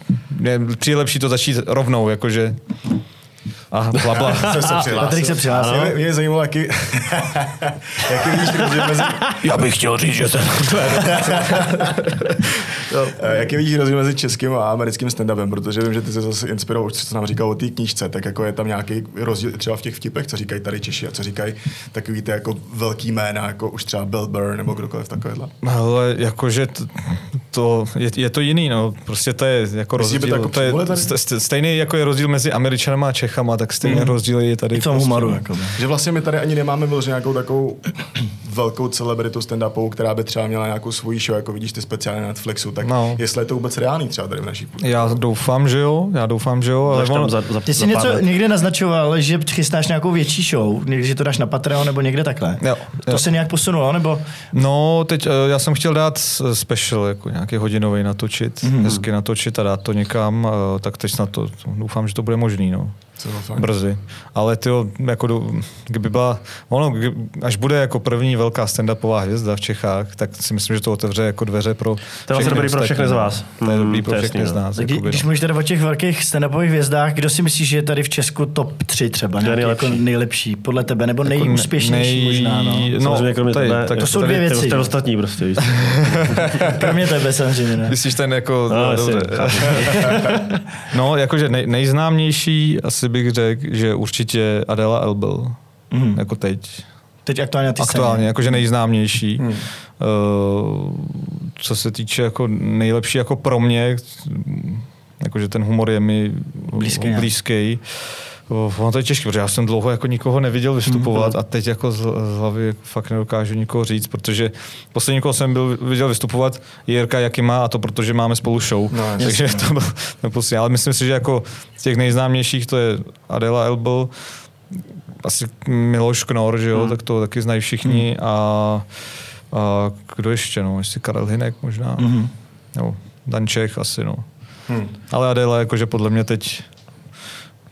mě přijde lepší to začít rovnou, jakože a bla, bla. jsem se přihlásil. Patrik se přihlásil. Mě, mě zajímalo, jaký, [LAUGHS] jaký vidíš rozdíl mezi, Já bych chtěl říct, že ten... [LAUGHS] eh, jaký vidíš rozdíl mezi českým a americkým stand-upem, protože vím, že ty se zase inspiroval, co nám říkal o té knížce, tak jako je tam nějaký rozdíl třeba v těch vtipech, co říkají tady Češi a co říkají takový ty jako velký jména, jako už třeba Bill Burr nebo kdokoliv takovýhle. Ale jakože t- to, je, je, to jiný, no. Prostě to je jako to rozdíl. jako To je stejný jako je rozdíl mezi Američanama a Čechama, tak stejný mm. rozdíl je tady. I v tom prostě, humoru. Jako. Že vlastně my tady ani nemáme vyloženě nějakou takovou velkou celebritu stand-upovou, která by třeba měla nějakou svoji show, jako vidíš ty speciálně na Netflixu, tak No. jestli je to vůbec reálný třeba tady v naší půdě. Já doufám, že jo, já doufám, že jo, ale on, za, za, Ty jsi něco let. někde naznačoval, že chystáš nějakou větší show, někdy, že to dáš na Patreon nebo někde takhle. Jo, To jo. se nějak posunulo, nebo? No, teď eh, já jsem chtěl dát special, jako nějaký hodinový natočit, Mhm. mm-hmm. hezky natočit a dát to někam, eh, tak teď na to doufám, že to bude možný, no. To fakt? Brzy. Ale ty jako do, kdyby byla, ono, až bude jako první velká stand-upová hvězda v Čechách, tak si myslím, že to otevře jako dveře pro To je vlastně všechny dobrý pro všechny z vás. To je Mm, dobrý to pro všechny z no. nás. Kdy, když no. mluvíš teda o těch velkých stand-upových hvězdách, kdo si myslíš, že je tady v Česku top 3 třeba? Nějaký nejlepší? Jako nejlepší podle tebe, nebo Jako nejúspěšnější nej- možná, no. no, kromě tady, tebe, tak To jsou dvě věci, Ty no. ostatní prostě, víš. [LAUGHS] Kromě tebe samozřejmě, ne? Myslíš ten jako, No, no, dobře. [LAUGHS] no, jakože nej, nejznámější asi bych řekl, že určitě Adela Elbel. Mhm. Jako teď. Teď aktuálně ty Aktuálně, jakože nejznámější. Hmm. Uh, co se týče jako nejlepší jako pro mě, jakože ten humor je mi Blízký blízký. Uh, Ono to je těžké, protože já jsem dlouho jako nikoho neviděl vystupovat Mhm. a teď jako z, z hlavy fakt nedokážu nikoho říct, protože poslední, koho jsem byl viděl vystupovat, je Jirka Jakima a to protože máme spolu show. No, jasně. takže to byl to poslední. Ale myslím si, že jako z těch nejznámějších to je Adela Elbel, asi Miloš Knor, že jo, Hmm. tak to taky znají všichni a, a kdo ještě, no, jestli Karel Hinek možná, Mhm. nebo Dan Čech asi, no. Hmm. Ale Adela jakože podle mě teď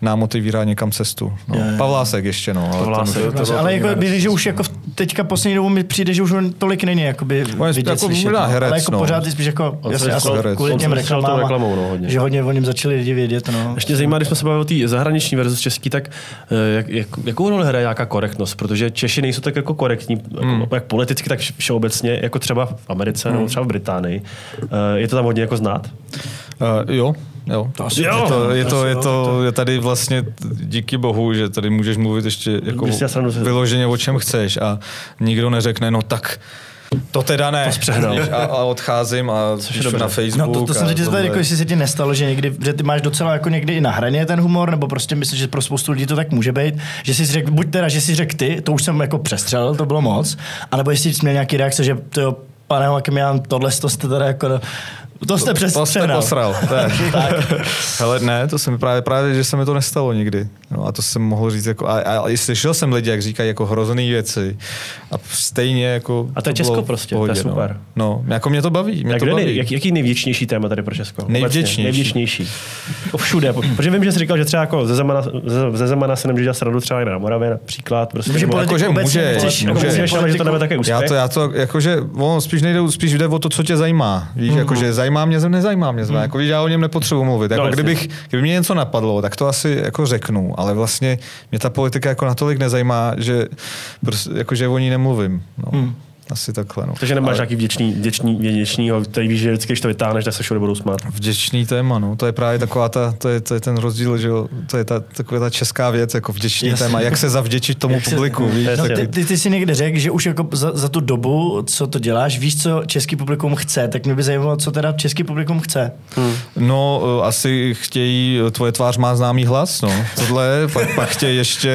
nám otevírá někam cestu. No. Jo, jo. Pavlásek ještě, no. ale ten Pavlásek. už- To bylo ale jako, jméno, že už jako v- teďka poslední dobou mi přijde, že už on tolik není jakoby On je vidět, jako slyšet, no. herec, ale jako no. pořád je spíš jako, jasně, se asi herec. kvůli těm reklamám, reklamou, no, hodně. že hodně o něm začali lidi vědět, no. Ještě zajímá, když jsme se bavili o té zahraniční verzi český, tak eh, jak, jak, jakou roli hraje nějaká korektnost? Protože Češi nejsou tak jako korektní, jako, Hmm. jak politicky, tak všeobecně, jako třeba v Americe nebo třeba v Británii. Eh, Je to tam hodně jako znát? Uh, jo, jo. To asi- je to, je to, je jo, to, je tady vlastně díky bohu, že tady můžeš mluvit ještě jako já vyloženě o čem chceš a nikdo neřekne, no tak to teda ne. přehnal. A, a odcházím a píšu na Facebook. No to, to jsem tohle. jako jestli se ti nestalo, že někdy, že ty máš docela jako někdy i na hraně ten humor, nebo prostě myslíš, že pro spoustu lidí to tak může být, že jsi řekl, buď teda, že jsi řekl ty, to už jsem jako přestřelil, to bylo moc, anebo jestli jsi měl nějaký reakce, že to jo, pane Hakimian, tohle to jste teda jako, to jste To jste přestřelil. posral. To je. [LAUGHS] Hele, ne, to se mi právě, právě, že se mi to nestalo nikdy. No, a to jsem mohl říct, jako, a, a, i slyšel jsem lidi, jak říkají jako hrozné věci. A stejně jako... A to je bylo Česko prostě, to je super. No. no, jako mě to baví. Mě Jak to baví. nej, jak, jaký nejvěčnější téma tady pro Česko? Nejvděčnější. Nejvděčnější. Jako všude. Protože vím, že jsi říkal, že třeba jako ze Zemana, ze, ze Zemana se nemůže dělat srandu třeba i na Moravě, například. Prostě, Že nebo- politik Jakože obecně může, může. jako ale že to nebude také úspěch. Já to, já to, jakože, ono spíš nejde, spíš jde o to, co tě zajímá. Víš, mm. jakože zajímá mě, nezajímá mě. Mm. Jako víš, já o něm nepotřebuji mluvit. Jako No, kdybych, kdyby mě něco napadlo, tak to asi jako řeknu, ale vlastně mě ta politika jako natolik nezajímá, že prostě, jakože o ní nemluvím. No. Mm. Asi takhle. No. Takže nemáš Ale nějaký vděčný, vděčný, vděčnýho, který víš, že vždycky, když to vytáhneš, tak se všude budou smát. Vděčný téma, no. To je právě taková ta, to je, to je ten rozdíl, že jo, to je ta, taková ta česká věc, jako vděčný Jasně. téma, jak se zavděčit tomu Jak se- publiku, víš, Jasně. No, ty, ty, ty, jsi někde řekl, že už jako za, za, tu dobu, co to děláš, víš, co český publikum chce, tak mě by zajímalo, co teda český publikum chce. No, eh, asi chtějí, eh, tvoje tvář má známý hlas, no. Tohle, pak, pak chtějí ještě,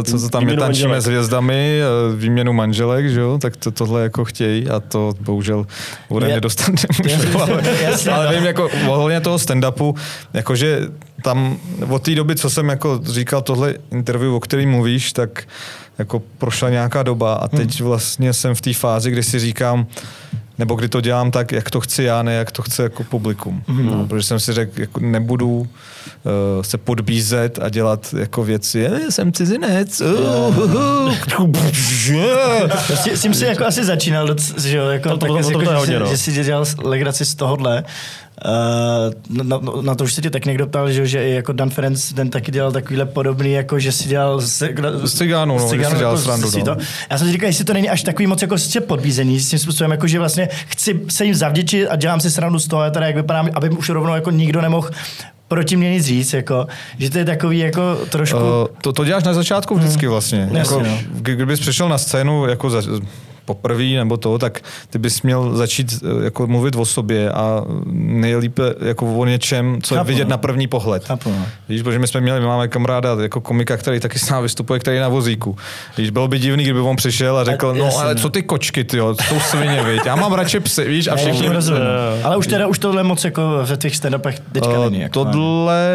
eh, co to tam je, tančíme manželek. s hvězdami, výměnu manželek, že jo, tak to, tohle jako chtějí a to bohužel ode mě dostat nemůžu, [LAUGHS] ale, jasně, ale vím, jako ohledně toho stand-upu, jakože tam od té doby, co jsem jako říkal tohle interview, o kterém mluvíš, tak jako prošla nějaká doba a teď vlastně jsem v té fázi, kdy si říkám, nebo kdy to dělám tak, jak to chci já, ne jak to chce jako publikum. Mm. No, protože jsem si řekl, jako nebudu uh, se podbízet a dělat jako věci, je, jsem cizinec. Uh, S, tím si jako asi začínal, že jo, jako, To- to- to- jako, to- to je že, hodně, si- no. že si dělal legraci z tohohle. Uh, na, na, na, to už se tě tak někdo ptal, že, že i jako Dan Ferenc ten taky dělal takovýhle podobný, jako že si dělal z, Z cigánu, no, že si dělal srandu, si no. to. Já jsem si říkal, jestli to není až takový moc jako prostě podbízený, s tím způsobem, jako že vlastně chci se jim zavděčit a dělám si srandu z toho, teda jak vypadám, aby už rovnou jako nikdo nemohl proti mě nic říct, jako, že to je takový jako trošku... Uh, to, to děláš na začátku vždycky vlastně. Jasně, jako, no. kdy- Kdybys přišel na scénu jako za, poprvé nebo to, tak ty bys měl začít eh, jako mluvit o sobě a nejlépe jako o něčem, co je Chápu, vidět no. na první pohled. Chápu, no. Víš, protože my jsme měli, my máme kamaráda jako komika, který taky s námi vystupuje, který je na vozíku. Víš, bylo by divný, kdyby on přišel a řekl, A- no jasně, ale no. co ty kočky, ty jo, jsou svině, viď? já mám radši psy, víš, a všichni... Všichni rozumím. Eh, Ale už teda už tohle moc jako ve těch stand-upech teďka Uh, není. Jako, tohle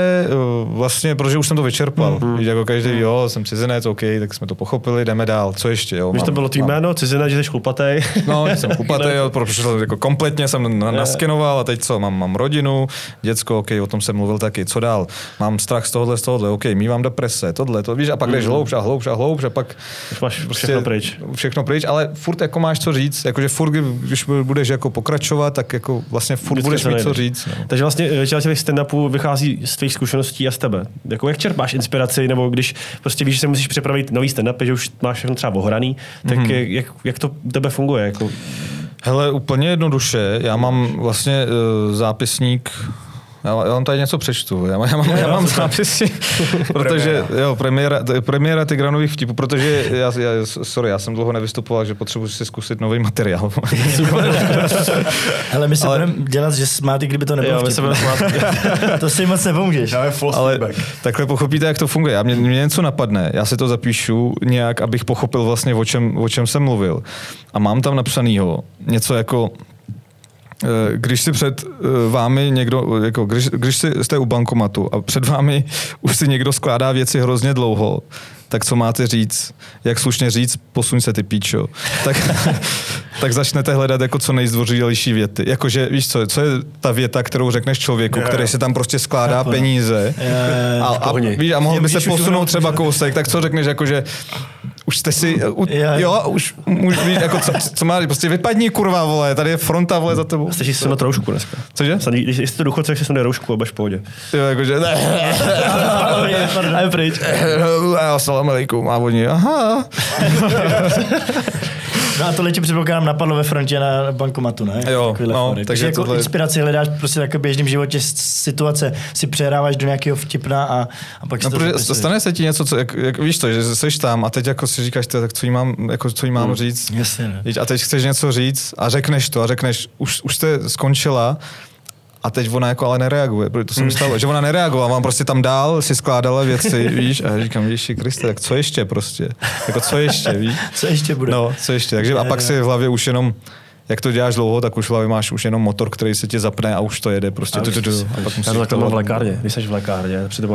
vlastně, protože už jsem to vyčerpal. Mhm. Mm-hmm. Víš, jako každý, jo, jsem cizinec, OK, tak jsme to pochopili, jdeme dál. Co ještě, jo? Víš, to bylo tvý mám- jméno, cizina, že jsi chlupatej. [LAUGHS] No, jsem jo, protože jako kompletně jsem na, naskenoval a teď co, mám, mám rodinu, děcko, OK, o tom jsem mluvil taky, co dál? Mám strach z tohohle, z tohohle, OK, mívám deprese, tohle, to víš, a pak jdeš hloubš a hloubš a hloubš a pak Už máš všechno pryč. Všechno pryč, ale furt jako máš co říct, jakože furt, když budeš jako pokračovat, tak jako vlastně furt Vždycky budeš mít co říct. No. Takže vlastně většina těch stand-upů vychází z tvých zkušeností a z tebe. Jako jak čerpáš inspiraci, nebo když prostě víš, že se musíš připravit nový stand-up, že už máš všechno třeba ohraný, tak Mhm. mm-hmm. jak, jak, to u tebe funguje? Jako, Hele, úplně jednoduše. Já mám vlastně uh, zápisník já, já vám tady něco přečtu. Já, mám- já mám, já mám [LAUGHS] zápisy, protože, jo, premiéra, to je premiéra Tigranových vtipů, protože, já, já, sorry, já jsem dlouho nevystupoval, že potřebuji si zkusit nový materiál. [LAUGHS] Hele, my se Ale- budeme dělat, že smáty, kdyby to nebylo jo, my se vtipný. budeme [LAUGHS] To si moc nepomůžeš. False Ale feedback. takhle pochopíte, jak to funguje. Já mě, mě něco napadne, já si to zapíšu nějak, abych pochopil vlastně, o čem, o čem jsem mluvil. A mám tam napsanýho něco jako když si před eh, vámi někdo, jako když, když si jste u bankomatu a před vámi už si někdo skládá věci hrozně dlouho, tak co máte říct? Jak slušně říct, posuň se ty píčo. Tak, [LAUGHS] tak začnete hledat jako co nejzdvořilejší věty. Jakože, víš co, co je ta věta, kterou řekneš člověku, jo. který si tam prostě skládá Chápu, no. peníze Eh, a, a, víš, a mohl by se posunout třeba kousek, tak co řekneš, jakože už jste si, u, Jo. už, už víš, jako co, co má, prostě vypadni kurva, vole, tady je fronta, vole, za tebou. Stačí si sundat roušku dneska. Cože? Snad, Když jsi to důchodce, tak si sunde roušku a budeš v pohodě. Jo, jakože, [LAUGHS] ne, A je pryč. [LAUGHS] Assalamu alaikum, a oni, aha. [LAUGHS] No a tohle ti předpokládám napadlo ve frontě na bankomatu, ne? Jo, Takovýhle no, takže takže jako tohle- inspiraci hledáš prostě tak v běžném životě situace, si přehráváš do nějakého vtipna a, a pak si No, to protože zapisuješ. stane se ti něco, co, jak, jak, víš to, že jsi tam a teď jako si říkáš, "Ty, tak co jí mám, jako, co jí mám říct. Jasně, ne. A teď chceš něco říct a řekneš to a řekneš, už, už jste skončila a teď ona jako ale nereaguje, protože to se mi stalo, že ona nereagovala, mám prostě tam dál, si skládala věci, [LAUGHS] víš, a já říkám, Ježiši Kriste, tak co ještě prostě, jako co ještě, víš. [LAUGHS] Co ještě bude? No, co ještě, takže a pak si v hlavě už jenom, jak to děláš dlouho, tak už v hlavě máš už jenom motor, který se ti zapne a už to jede prostě. A Tu, tu, tu, a pak musíš to v lékárně. Když jsi v lékárně, přijde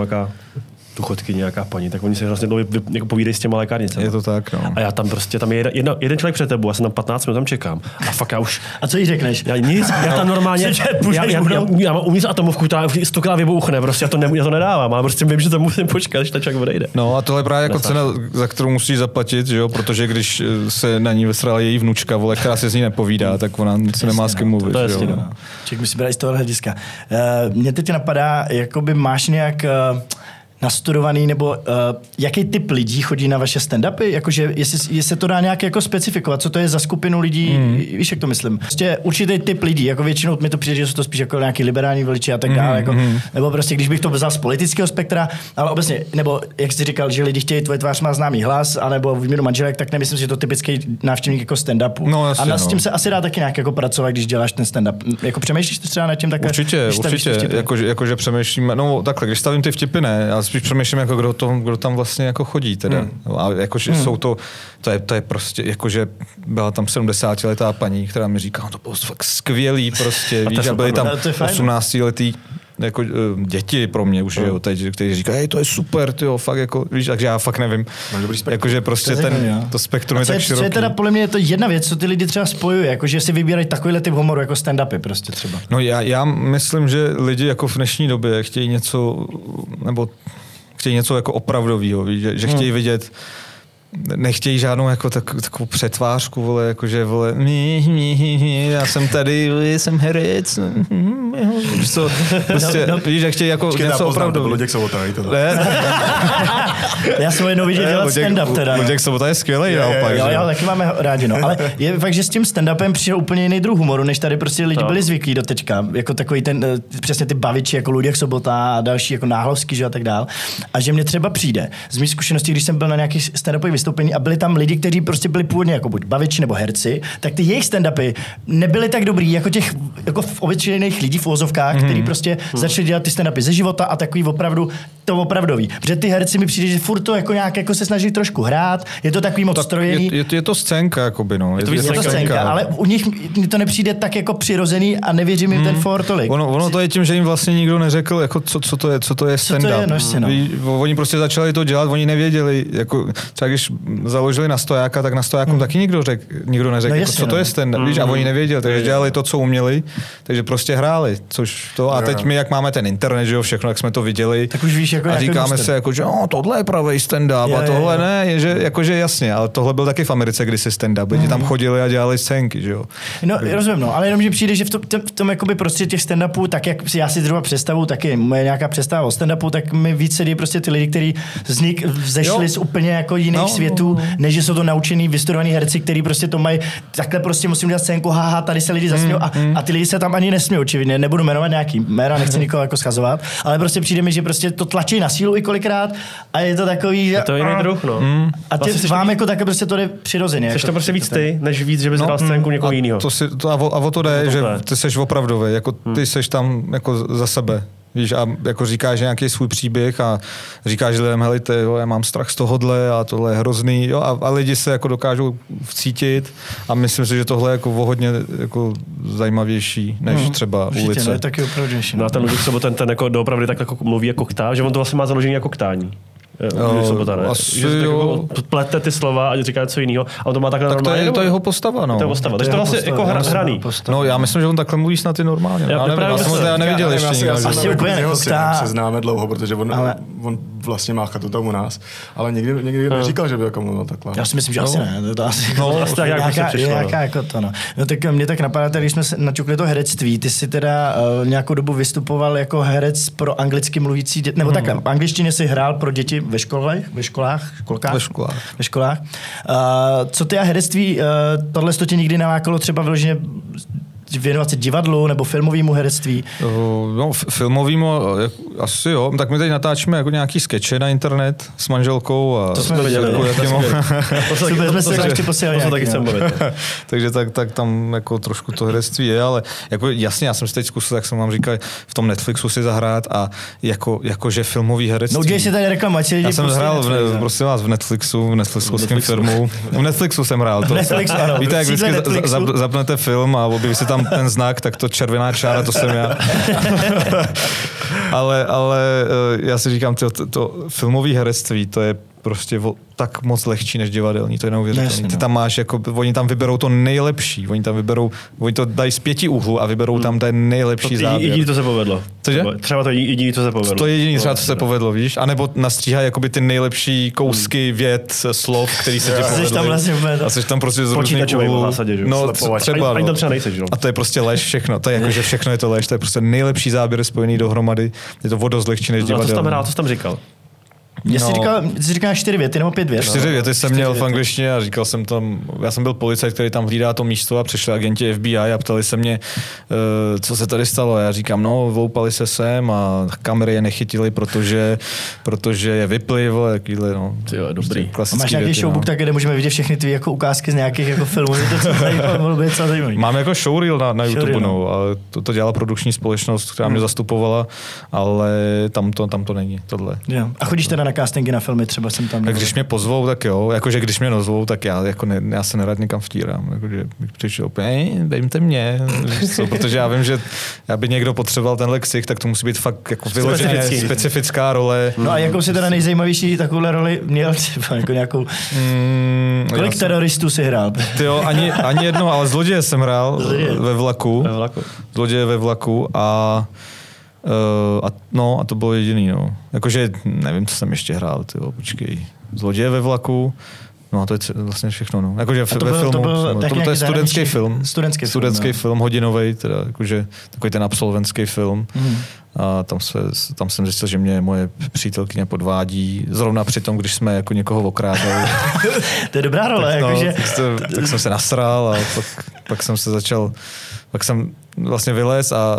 důchodky, nějaká paní, tak oni se hrozně dlouho jako povídají s těma lékárnicemi. Je to tak, no. A já tam prostě, tam je jeden, jedna, jeden člověk před tebou, já jsem tam 15 minut tam čekám. A fakt já už, A co jí řekneš? já nic, já tam normálně, já, já, já, budou- já, mám uvnitř atomovku, která stokrát vybouchne, prostě já to, ne, já to nedávám, ale prostě vím, že to musím počkat, až ten člověk odejde. No a tohle je právě jako cena, za kterou musíš zaplatit, že jo? protože když eh, se na ní vysrala její vnučka, vole, která se z ní nepovídá, tak ona se nemá s kým mluvit. To je že jo? no. Člověk musí brát i z tohohle hlediska. Uh, mě teď napadá, jakoby máš nějak uh, nastudovaný, nebo uh, jaký typ lidí chodí na vaše stand-upy? Jakože, jestli, jestli se to dá nějak jako specifikovat, co to je za skupinu lidí, mm. víš, jak to myslím? Prostě určitý typ lidí, jako většinou mi to přijde, že jsou to spíš jako nějaký liberální voliči a tak dále, jako, nebo prostě, když bych to vzal z politického spektra, ale obecně, nebo jak jsi říkal, že lidi chtějí, tvoje tvář má známý hlas, anebo výměnu manželek, tak nemyslím, že je to typický návštěvník jako stand-upu. No, jasně, a na, s tím no. se asi dá taky nějak jako pracovat, když děláš ten stand-up. Jako přemýšlíš třeba nad tím takhle? Určitě, určitě, vtipy? jakože, jakože přemýšlím, no takhle, když stavím ty vtipy ne, já spíš přemýšlím, jako kdo, to, kdo tam vlastně jako chodí teda. Hmm. A jakože hmm. jsou to, to je, to je prostě, jakože byla tam 70 letá paní, která mi říká, no to bylo fakt skvělý prostě, víš, a byli tam No, to je fajn. 18 letý jako uh, děti pro mě už, jo, teď, kteří říkají, hej, to je super, ty jo, fakt jako, víš, takže já fakt nevím. Jakože prostě To ten, jo. to spektrum je je, tak co je široký. teda podle mě je to jedna věc, co ty lidi třeba spojuje, jako že si vybírají takovýhle typ humoru jako stand-upy prostě třeba. No já, já myslím, že lidi jako v dnešní době chtějí něco, nebo chtějí něco jako opravdového, že, že chtějí vidět nechtějí žádnou jako tak, takovou přetvářku, vole, jakože, vole, mi, mi, mi, já jsem tady, vole, jsem herec, víš co, prostě, No, no. víš, jak chtějí jako Počkej, já něco opravdu. byl Luděk Sobota, víš to? Ne, [LAUGHS] Já jsem jednou viděl dělat Luděk- stand-up teda. no. Luděk Sobota je skvělý, Je, naopak. Jo, jo, taky máme rádi, no. Ale je fakt, že s tím stand-upem přišel úplně jiný druh humoru, než tady prostě lidi To. byli zvyklí do teďka. Jako takový ten, eh, přesně ty baviči, jako Luděk Sobota a další, jako Náhlovský, že a tak dál. A že mě třeba přijde z mých zkušeností, když jsem byl na nějakých stand-upových vystoupení a byli tam lidi, kteří prostě byli původně jako buď baviči nebo herci, tak ty jejich stand-upy nebyly tak dobrý jako těch jako v obyčejných lidí v ozovkách, mm-hmm. kteří prostě začali dělat ty stand-upy ze života a takový opravdu to opravdový. Protože ty herci mi přijde, že furt to jako nějak jako se snaží trošku hrát, je to takový moc Tak strojený. je, je, je, to scénka, jakoby, no. Je, to víc Je to scénka, ale u nich mi to nepřijde tak jako přirozený a nevěřím jim ten for tolik. Ono, ono to je tím, že jim vlastně nikdo neřekl, jako co, co to je, co to je Co to stand-up. je, no no. Oni prostě začali to dělat, oni nevěděli, jako třeba když založili na stojáka, tak na stojáku taky nikdo, řek, nikdo neřekl, No jako, jasně, co to no. je stand-up, víš, a oni nevěděli, takže dělali to, co uměli, takže prostě hráli, což to, a teď my, jak máme ten internet, že jo, všechno, jak jsme to viděli, Tak už víš, jako a říkáme se, jako, že oh, tohle je pravý stand-up a tohle jo. ne, je, že, jakože jasně, ale tohle byl taky v Americe kdysi stand-up, lidi tam chodili a dělali scénky, že jo. No, rozumím, no, ale jenom, že přijde, že v tom, v tom jakoby prostředí těch stand-upů, tak jak si já si zhruba představu, taky moje nějaká představa o stand-upu, tak mi víc sedí prostě ty lidi, kteří nich vzešli Jo. z úplně jako jiných No, no, no, no. než že jsou to naučený, vystudovaní herci, kteří prostě to mají, takhle prostě musím dělat scénku, haha, tady se lidi zasmějou a, a, ty lidi se tam ani nesmějou, očividně, nebudu jmenovat nějaký jména, nechci nikoho jako schazovat, ale prostě přijde mi, že prostě to tlačí na sílu i kolikrát a je to takový, že, Je to jiný druh, no. a ty, Vlastně jsi vám jako také prostě to jde přirozeně. Jsi Jako, to prostě víc ty, než víc, že bys hrál scénku někoho jiného. To si, to, a, o, a o to jde, to že ty seš opravdový, jako ty seš tam jako za sebe. Víš, a jako říkáš nějaký svůj příběh a říkáš lidem, helejte, jo, já mám strach z tohohle a tohle je hrozný, jo, a, a lidi se jako dokážou vcítit a myslím si, že tohle je jako o hodně jako zajímavější, než Mhm. třeba Určitě, ulice. no, je taky opravdější. No a ten Luděk Sobota, ten, ten jako doopravdy tak jako mluví jako ktá, že on to vlastně má založený jako ktání. Luděk Sobota, ne? asi že tak jo. jako plete ty slova a říká něco jiného. A on to má takhle Tak to normálně. je, to nebo- je jeho postava, no. To je postava. Takže to jeho vlastně postava, jako hra, já myslím, hraný. postava. No já myslím, že on takhle mluví snad i normálně. Já Já, nevím, právě já jsem myslím, teda neviděl Já ještě synem ta- se známe dlouho, protože on, Ale- on vlastně má chatu tam u nás, ale nikdy, nikdy neříkal, že by jako mluvil takhle. Já si myslím, že asi ne. To, to asi, No, asi tak nějak nějaká, přišlo, no. nějaká jako to, no. no. tak mě tak napadá, tady, když jsme se načukli to herectví, ty jsi teda uh, nějakou dobu vystupoval jako herec pro anglicky mluvící děti, nebo takhle, v angličtině si hrál pro děti ve školách, ve školách, školkách? Ve školách. Ve školách. Uh, co ty a herectví, uh, tohle to tě nikdy nalákalo třeba vyloženě věnovat se divadlu nebo filmovému herectví? Uh, No, f- filmovýmu jak- asi jo. Tak my teď natáčíme jako nějaký skeče na internet s manželkou. A To jsme viděli, jako, no. [LAUGHS] To se jsme se to- ještě posílali To se taky chcem. [LAUGHS] Takže tak, tak tam jako trošku to herectví je, ale jako jasně, já jsem si teď zkusil, jak jsem vám říkal, v tom Netflixu si zahrát a jako, jakože filmový herectví. No udělej si tady lidi já jsem hrál, v, no. prosím vás, v Netflixu, v Netflixovském filmu. V Netflixu jsem hrál. To, Netflixu, ano. Víte, jak vždycky zapnete film a objeví si tam ten znak, tak to červená čára, to jsem já. [LAUGHS] ale, ale eh, já si říkám, to, to, to filmové herectví, to je prostě vo, tak moc lehčí než divadelní, to je neuvěřitelné. Ty no. tam máš, jako, oni tam vyberou to nejlepší, oni tam vyberou, oni to dají z pěti úhlů a vyberou tam ten nejlepší To záběr. jediný, to se povedlo. Cože? Třeba- to jediný, to se povedlo. To je jediný třeba, co se povedlo, víš? A nebo nastříhají jakoby ty nejlepší kousky vět, slov, který se ti Jsi povedly. tam vlastně A jsi tam prostě z různých úhlů. zásadě, že? No, Slepovač. třeba, Ani- ani no. tam třeba nejseš? A to je prostě lež všechno. To je jako, že všechno je to lež. To je prostě nejlepší záběr spojený dohromady. Je to o dost lehčí než No, a co jsi tam divadelní. Jsi říkal? Já si No. říkal, jsi říkal čtyři věty nebo pět vět? Čtyři věty jsem Čtyři měl v věty. angličtině a říkal jsem tam, já jsem byl policajt, který tam hlídá to místo a přišli agenti FBI a ptali se mě, eh, co se tady stalo. Já říkám, no, vloupali se sem a kamery je nechytili, protože, protože je vypli, vole, jakýhle, no. Ty jo, dobrý. A máš nějaký věty, showbook, no. tak kde můžeme vidět všechny ty jako ukázky z nějakých jako filmů. Je to co [LAUGHS] zajímavé. Máme jako showreel na, na YouTube, Showreel, no, ale to, to dělala produkční společnost, která mě zastupovala, ale tam to, tam to není, tohle. Jo. A chodíš teda na castingy na filmy, třeba jsem tam. Tak když mě pozvou, tak jo, jakože když mě nozvou, tak já, jako ne, já se nerad někam vtírám, jakože bych přišel úplně, "Ej, dejte mě, co, [LAUGHS] protože já vím, že aby někdo potřeboval tenhle ksich, tak to musí být fakt jako vyloženě Specifický. specifická role. No a jakou si teda nejzajímavější takovouhle roli měl třeba jako nějakou... Mm, Kolik jsem- teroristů si hrál? Ty jo, ani, ani jedno, ale zloděje jsem hrál Zloděje. ve vlaku. Ve vlaku. Zloděje ve vlaku a, uh, a, no, a to bylo jediný. No. Jakože nevím, co jsem ještě hrál. Tyjo, počkej. Zloděje ve vlaku, No a to je vlastně všechno. No. Jakože to ve byl- to filmu, byl no, to, to, je studentský film. studentský film, studentský no. film, hodinový, teda jakože takový ten absolventský film. Mhm. A tam, se, tam jsem zjistil, že mě moje přítelkyně podvádí, zrovna při tom, když jsme jako někoho okrádali. [LAUGHS] To je dobrá role, tak, no, jakože... tak, jsem, tak jsem se nasral a pak, pak jsem se začal, pak jsem vlastně vylez a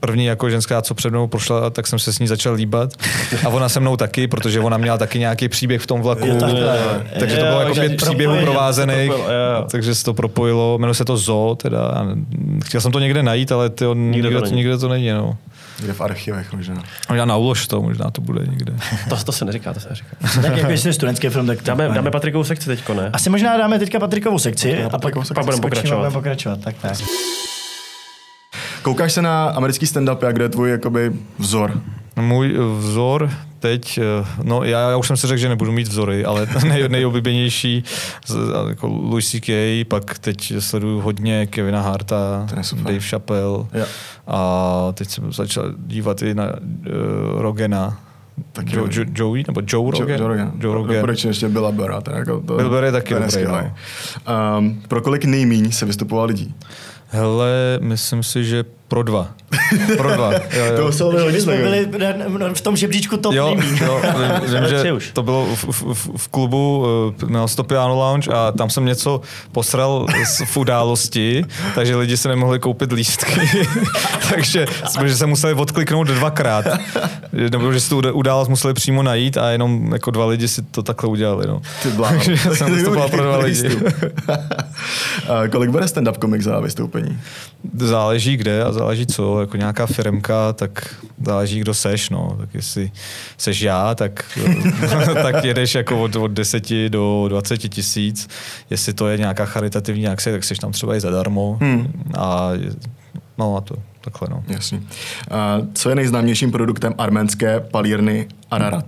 první jako ženská, co před mnou prošla, tak jsem se s ní začal líbat. A ona se mnou taky, protože ona měla taky nějaký příběh v tom vlaku. Jo, takhle. takže to Jo, bylo jako pět příběhů provázených, takže se to propojilo. Jmenuje se to Zoo, teda. Chtěl jsem to někde najít, ale tyjo, nikde, to to, není. nikde to není. No. Někde v archivech možná. Možná na ulož to, možná to bude někde. To, to se neříká, to se neříká. Tak jako jestli je studentský film, tak. Dáme, dáme Patrikovou sekci teďko, ne? Asi možná dáme teďka Patrikovou sekci a pak, Patrikovou sekci. pak Budeme pokračovat. budeme pokračovat. Tak, tak. Koukáš se na americký stand-up, jak kde je tvůj jakoby vzor? Můj vzor teď, eh, no já, já už jsem si řekl, že nebudu mít vzory, ale [LAUGHS] nej, nejoblíbenější jako Louis C.K., pak teď sleduju hodně Kevina Harta. Dave Chappelle Jo. a teď jsem začal dívat i na uh, Rogena, Taky jo, jo, Joey, nebo Joe Rogan? Joe Rogan. Joe Rogan. Doporučuji ještě Billa Burra. Ten jako to, Bill Burr je taky dobrý, no. Um, pro kolik nejmíň se vystupoval lidí? Hele, myslím si, že pro dva. Pro dva. [LAUGHS] Jo, jo. To muselo být hodně jsme byli na- na- v tom žebříčku top Jo, jo vím, [LAUGHS] že to bylo v, v, v, klubu, eh, měl to Piano Lounge a tam jsem něco posral z, v události, takže lidi se nemohli koupit lístky, [LAUGHS] takže jsme, že se museli odkliknout dvakrát. Nebo že tu uda- událost museli přímo najít a jenom jako dva lidi si to takhle udělali. No. Ty bláho. [LAUGHS] Takže jsem [LAUGHS] vystupoval pro dva lidi. A kolik bude stand-up komik za vystoupení? Záleží kde a záleží co, jako nějaká firmka, tak záleží kdo seš, no, tak jestli seš já, tak, [LAUGHS] tak jedeš jako od, od 10 do 20 tisíc, jestli to je nějaká charitativní akce, tak seš tam třeba i zadarmo Hmm. a no a to takhle, no. Jasně. A co je nejznámějším produktem arménské palírny Ararat?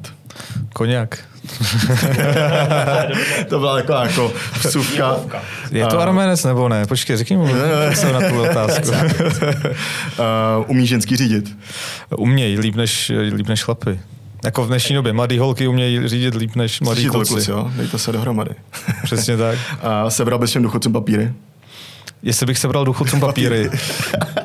Koněk. [LAUGHS] to byla taková jako vsuvka. Je to arménec nebo ne? Počkej, řekni mu co na tu otázku. [LAUGHS] Uh, umí ženský řídit? Umějí líp než, líp než chlapy. Jako v dnešní době. Mladý holky umějí řídit líp než mladý kluci. kluci, jo? Dejte se dohromady. Přesně tak. A sebral bys všem důchodcům papíry? Jestli bych sebral důchodcům papíry.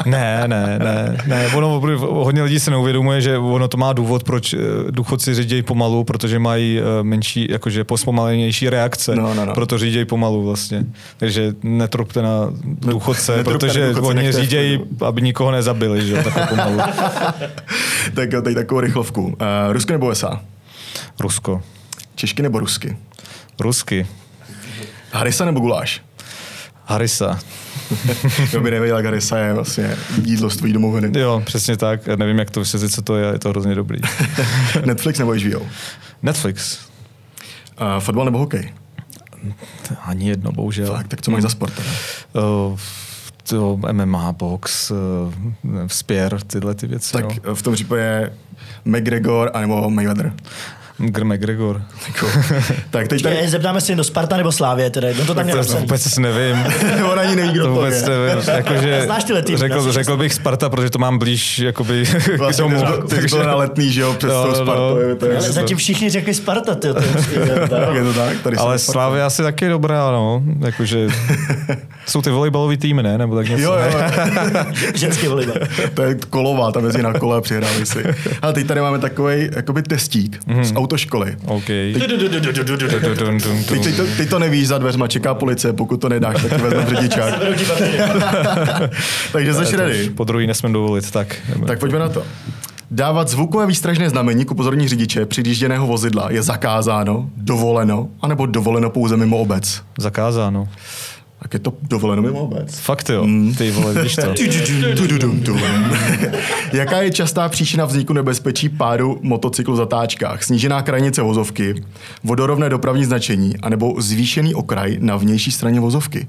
ne, ne, ne, ne. Ono, hodně lidí se neuvědomuje, že ono to má důvod, proč eh, důchodci řídějí pomalu, protože mají eh, menší, jakože pospomalenější reakce, No, no, no. proto řídějí pomalu vlastně. Takže netropte na důchodce, netropte na protože důchodce, oni řídějí, aby nikoho nezabili, že jo, takhle pomalu. [LAUGHS] tak jo, tady takovou rychlovku. Uh, Rusko nebo USA? Rusko. Češky nebo rusky? Rusky. Harisa nebo guláš? Harisa. [LAUGHS] Kdo by nevěděl, jak Harisa je vlastně jídlo z tvojí domoviny. Jo, přesně tak. Nevím, jak to vysvětlit, co to je, je to hrozně dobrý. [LAUGHS] Netflix nebo HBO? Netflix. Uh, fotbal nebo hokej? Ani jedno, bohužel. Tak, tak co máš za sport? teda? Uh, to MMA, box, vzpěr, tyhle ty věci. Tak eh, v tom případě McGregor anebo Mayweather. Gr McGregor. Jako, [LAUGHS] tak teď tady... Zeptáme se jen do Sparta nebo Slávě, teda. No to tam To, to vůbec nevím. [LAUGHS] On ani neví, kdo To vůbec je. nevím. [LAUGHS] Jakože, Znáš tyhle týmy, řekl, řekl bych Sparta, protože to mám blíž jakoby, k Vlastně tomu. ty jsi byl- ty na letný, že jo, přes Jo, tou no, Spartou. no. je to- je Ale to- zatím všichni řekli Sparta, ty. Tak je to tak? Tady Ale Slávě asi taky je dobrá, no. Jakože, jsou ty volejbalový týmy, ne? Nebo tak něco. Jo, jo, Ženský volejbal. to je kolová, tam jezdí na kole a přihráli si. A teď tady máme takový jakoby testík z autoškoly. OK. Teď, teď, to, teď to nevíš, za dveřma čeká policie, pokud to nedáš, tak ti vezme řidičák. [LAUGHS] [LAUGHS] Takže jsi ready. Po druhý nesmím dovolit, tak. Tak pojďme na to. Dávat zvukové výstražné znamení k upozornění řidiče přijížděného vozidla je zakázáno, dovoleno, anebo dovoleno pouze mimo obec. Zakázáno. Tak je to dovoleno mimo obec. Fakt jo, ty vole, víš to. Jaká je častá příčina vzniku nebezpečí pádu motocyklu v zatáčkách? Snížená krajnice vozovky, vodorovné dopravní značení, anebo zvýšený okraj na vnější straně vozovky?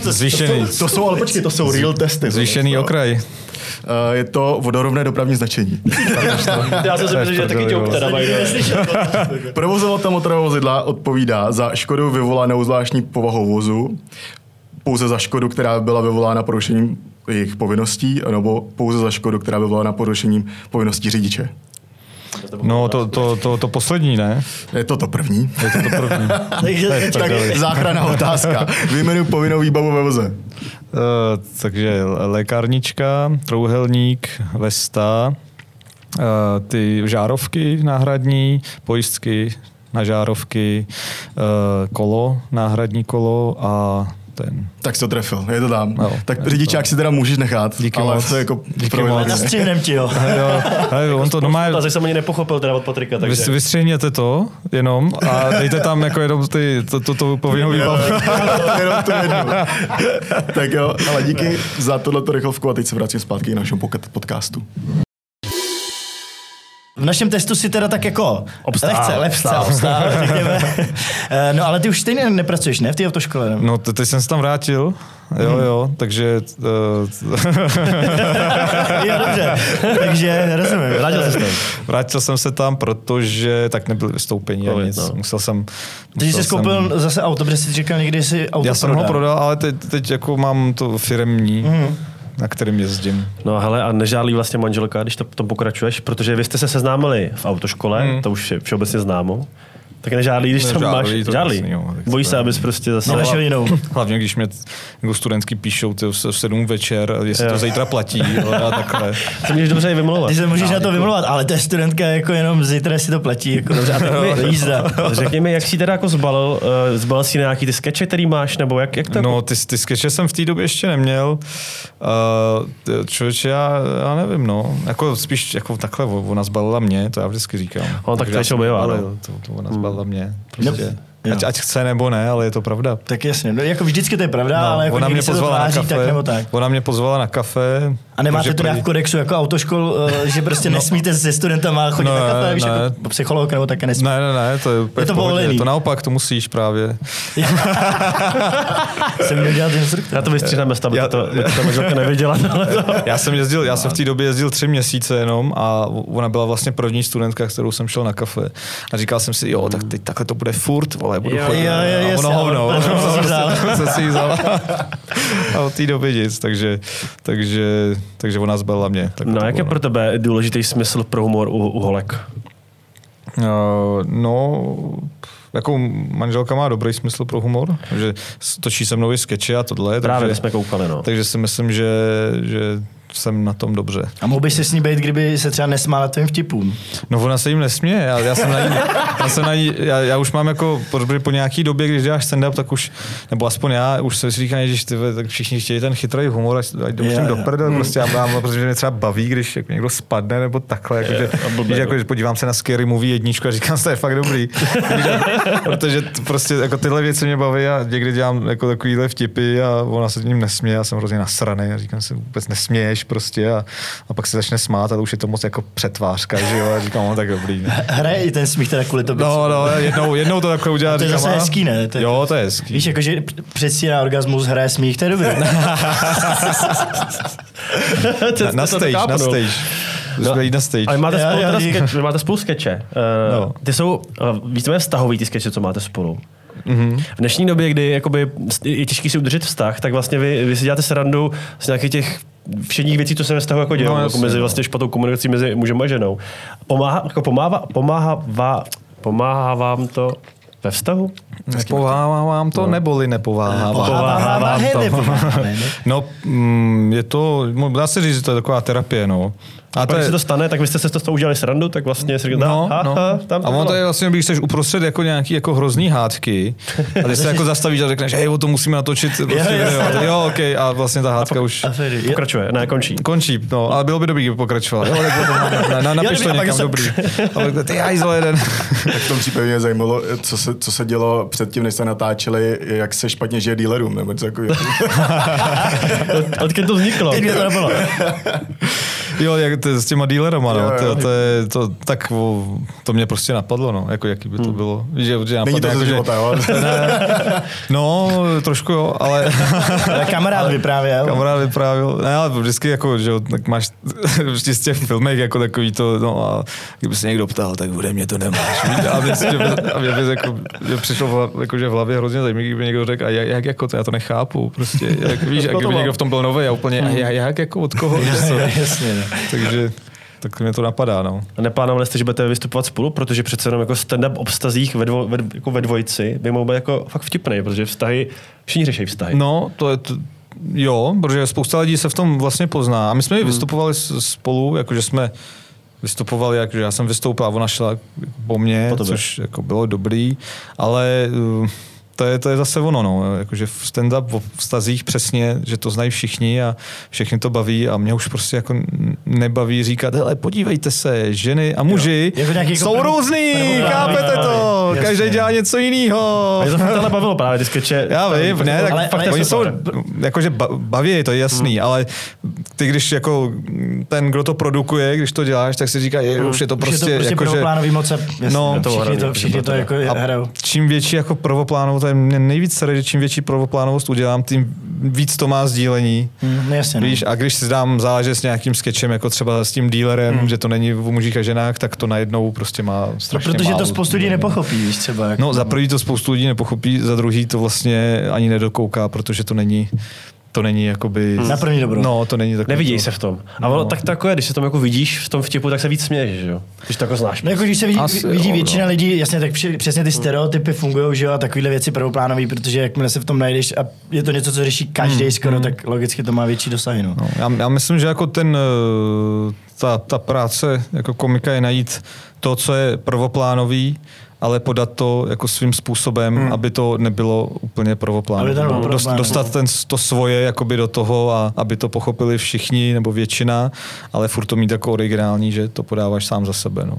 Zvýšený, To jsou, ale počkej, to jsou real testy. zvýšený okraj. Uh, je to vodorovné dopravní značení. [LAUGHS] Já jsem si myslel, že je taky joke teda, by. Provozovatel motorového vozidla odpovídá za škodu vyvolanou zvláštní povahou vozu, pouze za škodu, která byla vyvolána porušením jejich povinností, nebo pouze za škodu, která byla vyvolána porušením povinností řidiče. No, to, to, to, to poslední, ne? Je to to první. Je to to první. [LAUGHS] Takže Tak záchrana otázka. Vyjmenuji povinnou výbavu ve voze. Uh, takže lékárnička, trouhelník, vesta, uh, ty žárovky náhradní, pojistky na žárovky, uh, kolo, náhradní kolo a ten. Tak jsi to trefil, je to tam. Jo. tak řidičák si teda můžeš nechat, Díky ale moc. to je jako Díky moc. nastřihnem ti ho. Jo, hej, on to doma A jsem ani nepochopil teda od Patrika, takže... Vy, vystřihněte to jenom a dejte tam jako jenom ty, to, to, to povinnou výbavu. [LAUGHS] Jenom tu jednu. tak jo, ale díky za tohleto rychlovku a teď se vracím zpátky k našemu podcastu. V našem testu si teda tak jako Obstál. lehce, lehce obstál, [LAUGHS] řekněme. Eh, no ale ty už stejně nepracuješ, ne, v té autoškole? No. No, te- teď jsem se tam vrátil, jo, jo, takže... Uh, [LAUGHS] jo, dobře. Takže rozumím. Vrátil jsi se tam. vrátil jsem se tam, protože tak nebyly vystoupení a nic. no. Musel jsem... Takže jsi koupil zase auto, protože jsi říkal někdy, si auto Já jsem ho prodal, ale teď, teď jako mám to firemní, mm. Na kterým jezdím. No hele, a nežálí vlastně manželka, když to tom pokračuješ, protože vy jste se seznámili v autoškole, Hmm. to už je všeobecně známo. Tak nežálí, když tam máš... To tak Bojí to se, abys prostě zase... Nenašel jinou. Hlavně, když mě jako studentský píšou ty v sedm večer, jestli Jo. to zítra platí a takhle. Se můžeš dobře i vymlouvat. Ty se můžeš na to vymlouvat, ale to je studentka jako jenom zítra si to platí. Jako dobře, a tak mi [LAUGHS] jízda. Řekni mi, jak jsi teda jako zbalil, uh, zbalil si nějaký ty skeče, který máš, nebo jak, jak to jako... No, ty, ty skeče jsem v té době ještě neměl. Uh, člověče, já, já nevím, no. Jako spíš jako takhle, ona zbalila mě, to já vždycky říkám. On tak Takže to ještě zbalil, no. To, to ona zbalila mě. No, Prostě. jo. Ať, ať, chce nebo ne, ale je to pravda. Tak jasně, no, jako vždycky to je pravda, no, ale jako ona mě se to pozvala na kafe, tak nebo tak. ona mě pozvala na kafe. A nemáte protože to nějak prý- v kodexu jako autoškol, eh, že prostě [LAUGHS] nesmíte se studentama chodit No, na kafe, víš, ne. jako psycholog nebo také nesmí. Ne, ne, ne, to je, Je to povolený. To naopak, to musíš právě. [LAUGHS] Jsem měl dělat instruktor. Já to vystřídám bez aby Já- to, to neviděla. [LAUGHS] to- Já jsem jezdil, já jsem v té době jezdil tři měsíce jenom a ona byla vlastně první studentka, kterou jsem šel na kafe. A říkal jsem si, jo, tak teď takhle to bude furt, vole, budu Jo, chodit. jo, jo, a jasně, ono hovno. jsem si vzal. A od té doby nic, takže, takže, takže ona zbalila mě. Tak No, jak je pro tebe důležitý smysl pro humor u, u holek? Uh, no, jako manželka má dobrý smysl pro humor, že točí se mnou i skeče a tohle. Právě takže, jsme koukali, no. takže si myslím, že, že jsem na tom dobře. A mohl bys se s ní být, kdyby se třeba nesmála tvým vtipům. No ona se jim nesměje, já, já jsem na ní, já, jsem na ní já, já, už mám jako, protože po nějaký době, když děláš stand-up, tak už, nebo aspoň já, už se si říkám, že ty, tak všichni chtějí ten chytrý humor, ať, jdou jo. do prdele, prostě já mám, protože mě třeba baví, když jako někdo spadne nebo takhle, jako, že, a blbě, víš, jako, no. že podívám se na Scary Movie jedničku a říkám, to je fakt dobrý. [LAUGHS] protože prostě jako tyhle věci mě baví a někdy dělám jako takovýhle vtipy a ona se tím nesměje, já jsem hrozně nasraný a říkám si, vůbec nesměješ prostě a, a pak se začne smát a to už je to moc jako přetvářka, že jo, a říkám, no tak dobrý. Hraje i ten smích teda kvůli tobě. No, no, jednou, jednou to takhle udělá. To je říkám, zase hezký, ne? To je- Jo, to je hezký. Víš, jakože předstírá orgasmus, hraje smích, to je dobré. [LAUGHS] [LAUGHS] na, na to stage, na no. stage. Jít na stage. Ale máte spolu, teda skeč, máte spolu skeče. Uh, No. Ty jsou uh, víceméně vztahový ty skeče, co máte spolu. Mm-hmm. V dnešní době, kdy jakoby, je těžký si udržet vztah, tak vlastně vy, vy si děláte srandu z nějakých těch všedních věcí, co se ve vztahu jako dějí, No, jako mezi no. vlastně špatnou komunikací mezi mužem a ženou. Pomáhá, jako pomáhá, pomáhá, pomáhá vám to ve vztahu? Nepováhá vám to, neboli nepováhá vám. Pomáhá vám hej, to. No, mm, je to, dá se říct, že to je taková terapie, no. A A když se to stane, tak vy jste se to z toho udělali srandu, tak vlastně si říkáte, No, ha, no. ha, tam a ono to je vlastně, když jsi uprostřed jako nějaký jako hrozný hádky a ty se [LAUGHS] jako zastavíš a řekneš, hej, o tom musíme natočit prostě Jo, video. jasně. Jo, ok, a vlastně ta hádka už A jo. Pokračuje, ne, končí. končí, no, ale bylo by dobrý, kdyby pokračoval. Jo, tak potom, [LAUGHS] na, na, napiš Jo, to a někam se- dobrý. Ale ty hajzlo jeden. Tak v tom případě mě zajímalo, co se, co se dělo předtím, než se natáčeli, jak se špatně žije dealerům, nebo něco takového. [LAUGHS] Od, odkud to vzniklo? Teď mě to [LAUGHS] nebylo. Jo, jak to, s těma dealerama, no, Jo, jo. to, to, je, to, tak o, to mě prostě napadlo, no, jako jaký by to bylo. Víš, že, že Není to ze jako, života, jo? [LAUGHS] že, No, trošku jo, ale [LAUGHS] Ale kamarád vyprávěl. kamarád vyprávěl, ne, ale vždycky jako, že jo, tak máš vždycky z těch filmech jako takový to, no a kdyby se někdo ptal, tak bude mě to nemáš. A mě, a mě by jako, že přišlo jako, že v hlavě hrozně zajímavý, kdyby někdo řekl, a jak, jak jako to, já to nechápu, prostě, jak, [LAUGHS] víš, jak to kdyby bylo? někdo v tom byl nový a úplně, a jak, jak jako od koho, co? Jasně, no. Takže tak mě to napadá, no. A neplánovali jste, že budete vystupovat spolu, protože přece jenom jako stand-up o vztazích ve, dvo, ve, jako ve dvojici by mohl být jako fakt vtipný, protože vztahy, všichni řeší vztahy. No, to je, to, jo, protože spousta lidí se v tom vlastně pozná. A my jsme i vystupovali spolu, jakože jsme vystupovali, jakože já jsem vystoupil a ona šla po mně, Po což jako bylo dobrý, ale uh, to je, to je zase ono, no. Jakože v stand-up o vztazích přesně, že to znají všichni a všechny to baví a mě už prostě jako nebaví říkat, hele, podívejte se, ženy a muži Jako nějaký jako jsou prv- různý, prvoplánové, chápete to, každý dělá něco jiného. A mě to fakt ale bavilo právě ty skeče. Já vím, ne, tak Ale- ale, ale oni je jsou, jakože ba- baví, to je jasný, hmm. ale ty, když jako ten, kdo to produkuje, když to děláš, tak si říká, je, už je to Už prostě, je to prostě jakože, prvoplánový moc a jasně, No, to všichni to, všichni to jako a hrajou. čím větší jako prvoplánovou, to je nejvíc sere, čím větší prvoplánovost udělám, tím víc to má sdílení. Hmm, no jasně, no. Víš, a když si dám záležet s nějakým sketchem, jako třeba s tím dealerem, hmm. že to není o mužích a ženách, tak to najednou prostě má no, strašně protože to málo spoustu lidí nepochopí, víš, třeba. Jako, No, za prvý to spoustu lidí nepochopí, za druhý to vlastně ani nedokouká, protože to není, to není jakoby... Na první dobrou. No, to není takový Nevidí to. se v tom. A No. tak takové, když se tam jako vidíš v tom vtipu, tak se víc směješ, že jo? Když to jako znáš. No jako když se vidí, Asi vidí jo, většina no. lidí, jasně, tak přesně ty stereotypy fungují, že jo, a takovéhle věci prvoplánový, protože jakmile se v tom najdeš a je to něco, co řeší každý skoro, tak logicky to má větší dosahy, no. No, já, já myslím, že jako ten, eh, ta, ta práce jako komika je najít to, co je prvoplánový, ale podat to jako svým způsobem, hmm. aby to nebylo úplně to nebylo Dost, dostat ten, to svoje jakoby do toho a aby to pochopili všichni nebo většina, ale furt to mít jako originální, že to podáváš sám za sebe. No.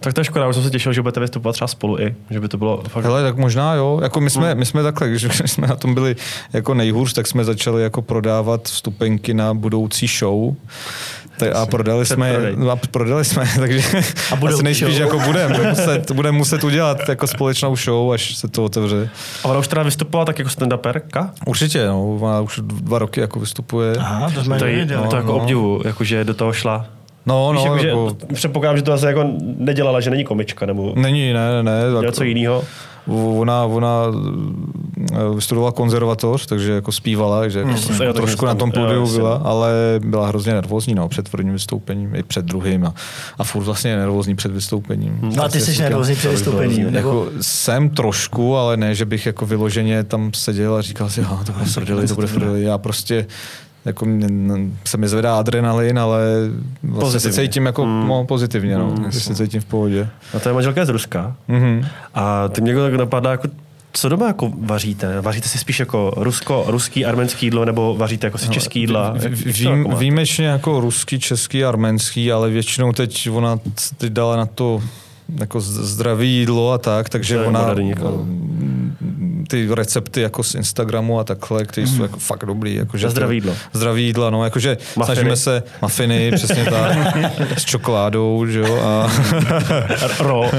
Tak to je škoda, už jsem se těšil, že budete vystupovat třeba spolu i, že by to bylo fakt... Hele, tak možná jo. Jako my, jsme, my jsme takhle, když [LAUGHS] jsme na tom byli jako nejhůř, tak jsme začali jako prodávat vstupenky na budoucí show. Tak a prodali jsme, no a prodali jsme, [LAUGHS] takže A asi nejspíš show. jako budeme budem muset, [LAUGHS] budem muset udělat jako společnou show, až se to otevře. A ona už teda vystupovala tak jako stand-uperka? Určitě, no, ona už dva roky jako vystupuje. Aha, to jsme To, je, nevěděli. to jako no. obdivu, jakože do toho šla. No, Víš, no, jako, jako, že, předpokládám, že to asi jako nedělala, že není komička, nebo není, ne, ne, ne. něco jako- jiného. Ona, ona eh, vystudovala konzervatoř, takže jako zpívala, takže jako Jo, tak trošku na tom pódiu byla, ale byla hrozně nervózní no, před prvním vystoupením i před druhým a, a furt vlastně nervózní před vystoupením. No a ty jsi nervózní před vystoupením. Nebo... Jako jsem trošku, ale ne, že bych jako vyloženě tam seděl a říkal si, "Aha, to bude prdeli, to bude prdeli. Já prostě jako mě, se mi zvedá adrenalin, ale vlastně se Pozitivně. cítím jako mm. no, pozitivně, no, mm, se cítím v pohodě. A to je manželka z Ruska. Mhm. A ty mě tak napadá, jako, co doma jako vaříte? Vaříte si spíš jako rusko, ruský, arménský jídlo, nebo vaříte jako si český jídla? V- v- Vím, jako výjimečně jako ruský, český, arménský, ale většinou teď ona teď dala na to jako zdravé jídlo a tak, takže ona moderní, jako. Ty recepty jako z Instagramu a takhle, které jsou jako fakt dobrý. Jako, že Na to- zdravé jídlo. Zdravé jídla, no, jakože Muffiny. snažíme se, mafiny, přesně tak, s čokoládou, že jo, a [LAUGHS] Ro,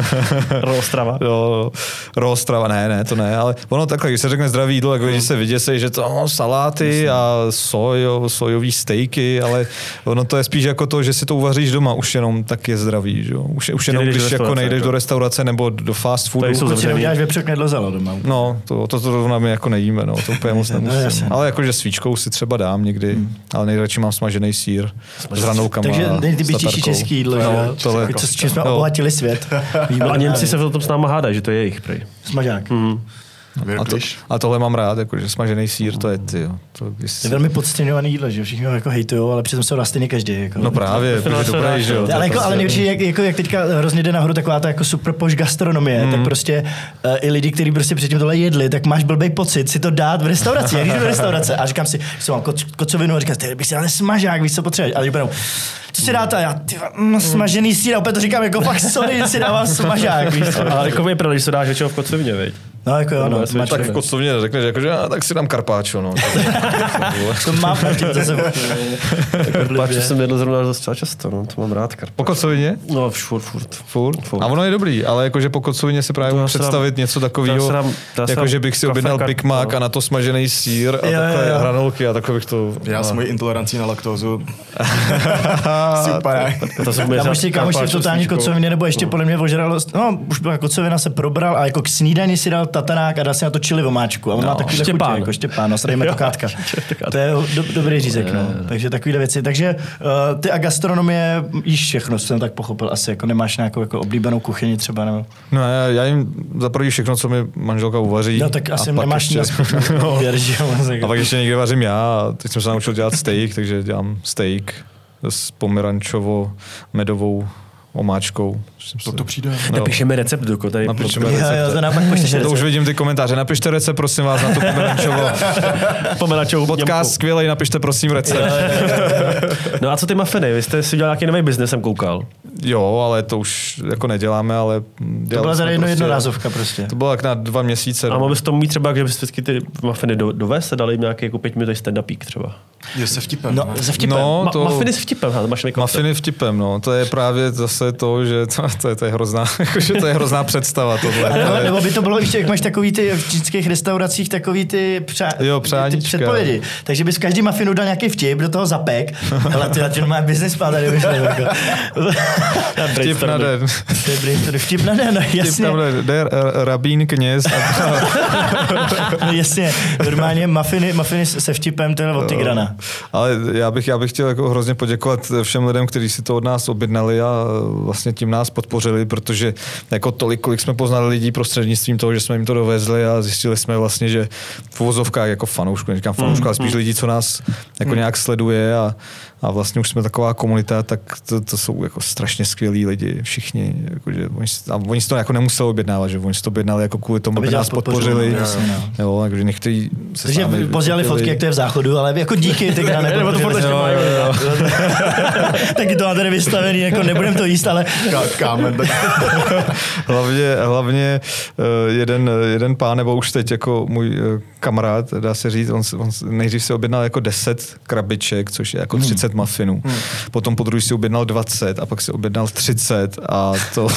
ro Ostrava. Jo, rostrava, ne, ne, to ne, ale ono takhle, když se řekne zdravé jídlo, tak lidi se že to no, saláty a sojo, sojový stejky, ale ono to je spíš jako to, že si to uvaříš doma, už jenom tak je zdravý, že jo. Už, už jenom, když jako nejdeš jako. do restaurace nebo do fast foodu. Tady jsou zavřený. neuděláš vepřok nedlozala doma? No, to, to, to zrovna my jako nejíme, no, to úplně moc No, nemusím. jasně. ale jakože svíčkou si třeba dám někdy, ale nejradši mám smažený sír s hranolkama. Takže nejtypičtější český jídlo, no, tohle, čím jsme jo. obohatili svět. No a Němci se o tom s náma hádají, že to je jejich prej. Smažák. Mm. A, to, a tohle mám rád, jakože smažený sír, to je ty, jo. To, když To si- je velmi podceňovaný jídlo, že? Všichni ho jako hejtujou, ale přitom dá stejně každý. Jako. No právě, To dobrý, dá, že jo. to ale, jako, ale prostě- největší, jak, jako, jak teďka hrozně jde nahoru taková ta jako super poš gastronomie, mm. tak prostě uh, i lidi, kteří prostě předtím tohle jedli, tak máš blbý pocit si to dát v restauraci. Jak jdu do restaurace a říkám si, že mám koc, kocovinu a říkám, ty bych si dal smažák, víš, co potřebuješ. A říkám, co si dáte? A já, ty, mm, smažený sír, a opět to říkám, jako fakt sorry, si dávám smažák, víš. co. Ale jako je pravda, že se dáš většinou v kocovině, viď? No, jako jo, no, No, máš Tak v kocovně řekneš, jako, že a, tak si dám karpáčo, no. To [LAUGHS] má pravdu, to se [LAUGHS] Páč jsem jedl zrovna docela často, no, to mám rád karpa. Po kocovině? No, furt, furt. Furt. Furt. A ono je dobrý, ale jakože po kocovině si právě můžu představit něco takového, jako že bych si objednal Big Mac no. a na to smažený sír a jo. hranolky a takhle bych to... Já s mojí intolerancí na laktózu [LAUGHS] super. To jsem Kámoš si, kámoš karpáčo totální kocoviny, nebo ještě podle mě ožralost. No, už byla kocovina, se probral a jako k snídani si dal tatanák a dá si na to čili omáčku. A on No, má takový Štěpán. chutě, jako Štěpán, no, starý metokátka. [LAUGHS] to je do, dobrý řízek, no. Takže takovýhle věci. Takže uh, ty a gastronomie jíš všechno, jsem tak pochopil asi, jako nemáš nějakou jako oblíbenou kuchyni třeba, nebo... No já, já jim za první všechno, co mi manželka uvaří. No tak asi nemáš ještě, [LAUGHS] no. že jo, A pak ještě někde vařím já teď jsem se naučil dělat steak, takže dělám steak s pomerančovo medovou omáčkou. To, to přijde. No. Napíšeme recept, Duko, tady. Napíšeme Jo, jo, recept. to nám pak pošleš To už recept. vidím ty komentáře. Napište recept, prosím vás, na tu pomerančovou. Pomenačovou Podcast skvělej, napište prosím recept. No a co ty mafiny? Vy jste si dělal nějaký nový biznes, jsem koukal. Jo, ale to už jako neděláme, ale To byla tady jedno jednorázovka prostě. To bylo tak na dva měsíce. A mohl bys to mít třeba, že byste vždycky ty mafiny do, dovést a dali jim nějaký jako pětiminutový stand-upík třeba. Je se vtipem. No, ne? ze vtipem. No, Ma- to... Mafiny s vtipem, hele, máš. Mafiny vtipem, no. To je právě zase to, že [LAUGHS] to, to, je, to je hrozná, [LAUGHS] jakože to je hrozná představa tohle. Nebo, je- nebo by to bylo, víš, jak máš takový ty v čínských restauracích, takový ty, přá, Jo, ty předpovědi. Takže bys každý mafinu dal nějaký vtip, do toho zapek, ale ty na tím má business plan tady vyšlo. Vtip na den. Vtip na den, no Vtip jasně. na den. Jde r- rabín, kněz a [LAUGHS] No, jasně, normálně mafiny, mafiny se vtipem, je od Tigrana. Ale já bych, já bych chtěl jako hrozně poděkovat všem lidem, kteří si to od nás objednali a vlastně tím nás podpořili, protože jako tolik, kolik jsme poznali lidí prostřednictvím toho, že jsme jim to dovezli a zjistili jsme vlastně, že v uvozovkách jako fanoušku, neříkám fanoušku, ale spíš lidí, co nás jako nějak sleduje a, a vlastně už jsme taková komunita, tak to, to jsou jako strašně skvělí lidi, všichni, jako, že oni, a oni si to jako nemuseli objednávat, že oni si to objednali jako kvůli tomu, Aby aby, nás podpořili, podpořili. no, jasně, no. Jo, takže někteří se Takže sami pozdělali fotky, jak to je v záchodu, ale jako díky Tigrane. [LAUGHS] Nebo to furt ještě mají, [LAUGHS] Taky to má tady vystavený, jako nebudem to jíst, ale Ká- Kámen, tak [LAUGHS] hlavně, hlavně eh, jeden, jeden pán, nebo už teď jako můj eh, kamarád, dá se říct, on, on nejdřív si objednal jako 10 krabiček, což je jako 30 muffinů. Potom po druhý si objednal 20 a pak si objednal 30 a [LAUGHS] to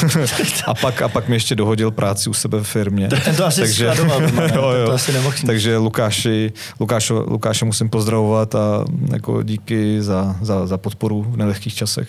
a pak, a pak mi ještě dohodil práci u sebe v firmě. ten to asi skladoval doma, ne? jo, jo. To asi nemohl mít. Takže Lukáši, Lukášo, Lukáše musím pozdravovat a jako díky za, za, za podporu v nelehkých časech.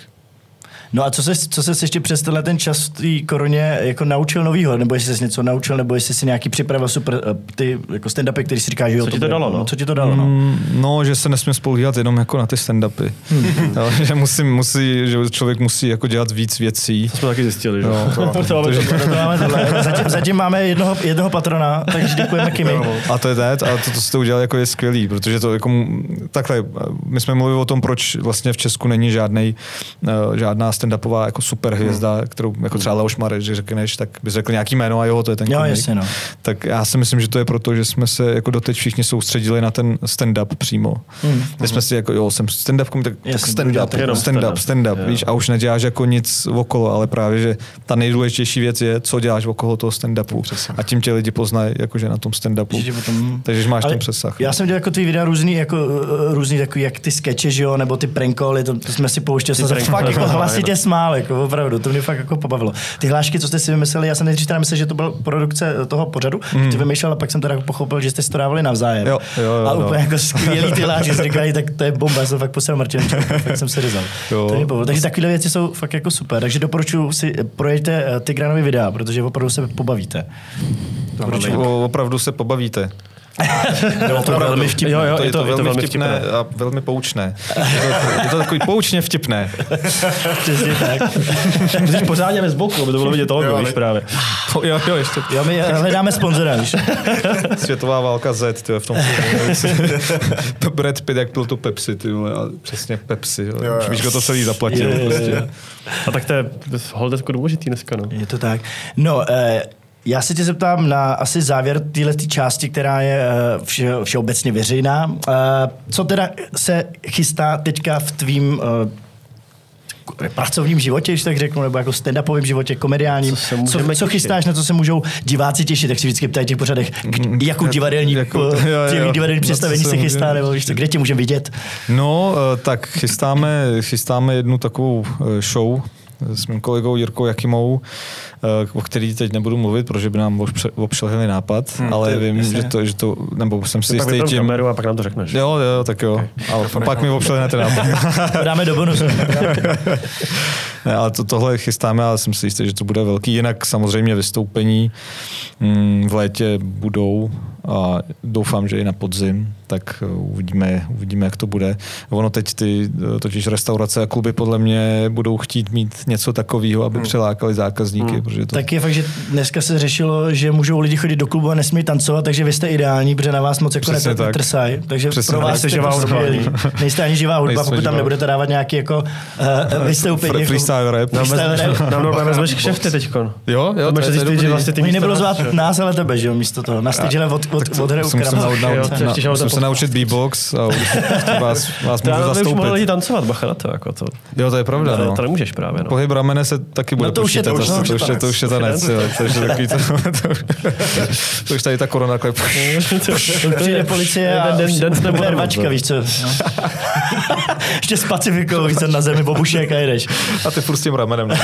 No a co se, co se ještě přes tenhle ten čas v té koroně jako naučil novýho? Nebo jestli jsi něco naučil, nebo jestli si nějaký připravil super eh, ty jako stand-upy, který si říkáš, že jo, Co ti to dalo, no? Co ti to dalo, no? Mm, No, že se nesmím spolíhat jenom jako na ty stand-upy. [LAUGHS] Jo, že musím, musí, že člověk musí jako dělat víc věcí. To jsme taky zjistili, že? No, to, [LAUGHS] to, máme to, To máme tohle. [LAUGHS] Zatím, zatím máme jednoho, jednoho patrona, takže děkujeme Kimi. A to je net, a to, to jste udělali jako je skvělý, protože to jako, takhle, my jsme mluvili o tom, proč vlastně v Česku není žádnej, uh, žádná stand-upová jako super hvězda, kterou jako třeba Leoš Marek, že řekneš, tak bys řekl nějaký jméno a jo, to je ten Jo, komik. jasně, no. Tak já si myslím, že to je proto, že jsme se jako doteď všichni soustředili na ten stand-up přímo. Hmm. My jsme si jako, jo, jsem stand-up komik, tak, tak Jasně, stand-up, jenom stand-up, stand-up. stand-up, Jo. víš, a už neděláš jako nic okolo, ale právě, že ta nejdůležitější věc je, co děláš okolo toho stand-upu. A tím tě lidi poznají, jakože na tom stand-upu. Že potom- Takže že máš Ale ten přesah. Já jsem dělal jako ty videa různý, jako uh, různý takový, jak ty skeče, že jo, nebo ty prankoly, to, to jsme si pouštěli, jsem se fakt jako no, hlasitě smál, jako opravdu, to mě fakt jako pobavilo. Ty hlášky, co jste si vymysleli, já jsem nejdřív teda myslel, že to byla produkce toho pořadu, mm. ty vymýšlel, a pak jsem teda pochopil, že jste si to dávali navzájem. Jo, jo, jo, a jo. úplně jako skvělý ty hlášky, si říkali, tak to je bomba, já jsem fakt poslal Martinečku, [LAUGHS] fakt jsem se. Jo. To mě. Takže takové věci jsou fakt jako super, takže doporučuji si projďte eh, Tigranovi videa, protože opravdu se pobavíte. Doporučuji. Opravdu se pobavíte. Bylo to velmi vtipné. Jo, jo, to je to, je to velmi vtipné. a velmi poučné. Je to, je to takový poučně vtipné. [LAUGHS] Přesně tak. Musíš pořádně ve zboku, aby to bylo vidět logo, ale- víš právě. Jo, jo, ještě Jo, my hledáme sponzora, víš. [LAUGHS] světová válka Z, tyjo, v tom filmu. [LAUGHS] Brad Pitt, jak pil tu Pepsi, ty vole, a přesně Pepsi. Jo. Jo, jo. Už víš, kdo to celý zaplatil. Jo, jo, jo. Prostě. A tak to je holde důležitý dneska, no. Je to tak. No, eh, já se tě zeptám na asi závěr téhle části, která je eh, vše, všeobecně veřejná. Eh, Co teda se chystá teďka v tvým eh, pracovním životě, když tak řeknu, nebo jako stand-upovém životě, komediálním. Co co, co těšit? chystáš, na co se můžou diváci těšit, tak si vždycky ptají těch pořadech, k- jakou divadelní, [LAUGHS] Jako- jo, jo. divadelní představení se se chystá, nebo víš, kde tě můžeme vidět. No, tak chystáme, chystáme jednu takovou show, s mým kolegou Jirkou Jakimou, eh, o který teď nebudu mluvit, protože by nám opřelhili nápad, hmm, ale vím, že to, že to, nebo jsem si jistý tím... kameru a pak nám to řekneš. Jo, jo, tak jo. Ale pak mi opřelhnete nápad. [LAUGHS] Dáme do bonusu. Ne, ale to, tohle chystáme, ale jsem si jistý, že to bude velký. Jinak samozřejmě vystoupení mm, v létě budou a doufám, že i na podzim, tak eh, uvidíme, uvidíme, jak to bude. Ono teď ty eh, totiž restaurace a kluby podle mě budou chtít mít něco takového, aby přilákali zákazníky, protože to Tak je fakt, že dneska se řešilo, že můžou lidi chodit do klubu a nesmí tancovat, takže vy jste ideální, protože na vás moc jako Přesně tak. netrsají. Takže Přesně pro vás jste živá to hudba. Nejste ani živá hudba, Nejsme pokud tam živá. nebudete dávat nějaký jako uh, vystoupení. Fre- jako- freestyle rap. Nám, normálně vezmeš kšefty teďkon. Jo, jo, to je- to je vlastně ty nebylo zvát nás, ale tebe, že jo, místo toho. Na stage od, od, od se naučit beatbox a už vás, vás To já můžu nevím, už mohli lidi zastoupit. tancovat, bacha na to. Jako to, Jo, to je pravda, to, no. to nemůžeš právě. No. Pohyb ramene se taky bude No to už je- počítat. to už- to, to, už je, to už je tanec, jo. To už je takový to, [LAUGHS] to, to už tady ta korona takhle. Přijde policie a [LAUGHS] Den- den- už den nebo bude den, rvačka, no. víš co. [LAUGHS] Ještě spacifikou, víš co, na zemi, bobušek a jedeš. A ty furt s tím ramenem. ne?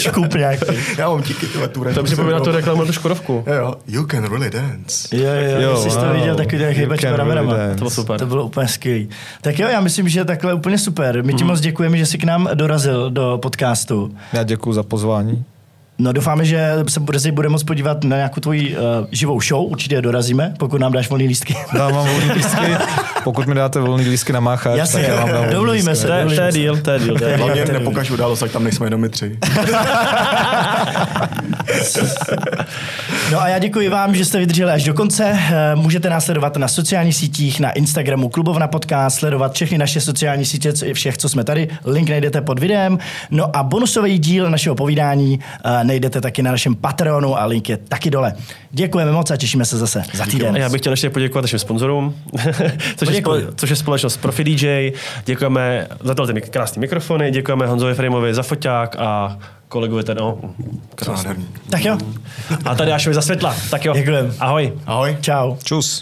Škup nějaký. Já mám díky tyhle tu To připomíná tu reklamu tu Škodovku. Jo, jo. You can really dance. Jo, jo, Jo, jsi to viděl, takový ten chybač ramenama. To bylo super. To bylo úplně skvělý. Tak jo, já myslím, že takhle úplně super. My ti moc děkujeme, že jsi k nám dorazil do podcastu. Já děkuji za pozvání. No doufáme, že se brzy bude moc podívat na nějakou tvoji uh, živou show. Určitě dorazíme, pokud nám dáš volný lístky. Dám vám volný lístky. Pokud mi dáte volný lístky na máchač, Jasně, tak já vám dám lístky. se. To je, deal, to je deal. Hlavně nepokaž událost, ať tam nejsme jenom my tři. [LAUGHS] No a já děkuji vám, že jste vydrželi až do konce. Eh, Můžete nás sledovat na sociálních sítích, na Instagramu Klubovna Podcast, sledovat všechny naše sociální sítě, co- všech, co jsme tady. Link najdete pod videem. No a bonusový díl našeho povídání eh, najdete taky na našem Patreonu a link je taky dole. Děkujeme moc a těšíme se zase za týden. A já bych chtěl ještě poděkovat našim sponzorům, [LAUGHS] což, je spole, což je společnost Profi DJ. Děkujeme za tyhle ty krásné mikrofony, děkujeme Honzovi Frejmovi za foťák a kolegovi ten, no, krásný. Tak jo, A tady Ašovi za světla. Tak jo, Děkujeme. ahoj. Ahoj. čau. Čus.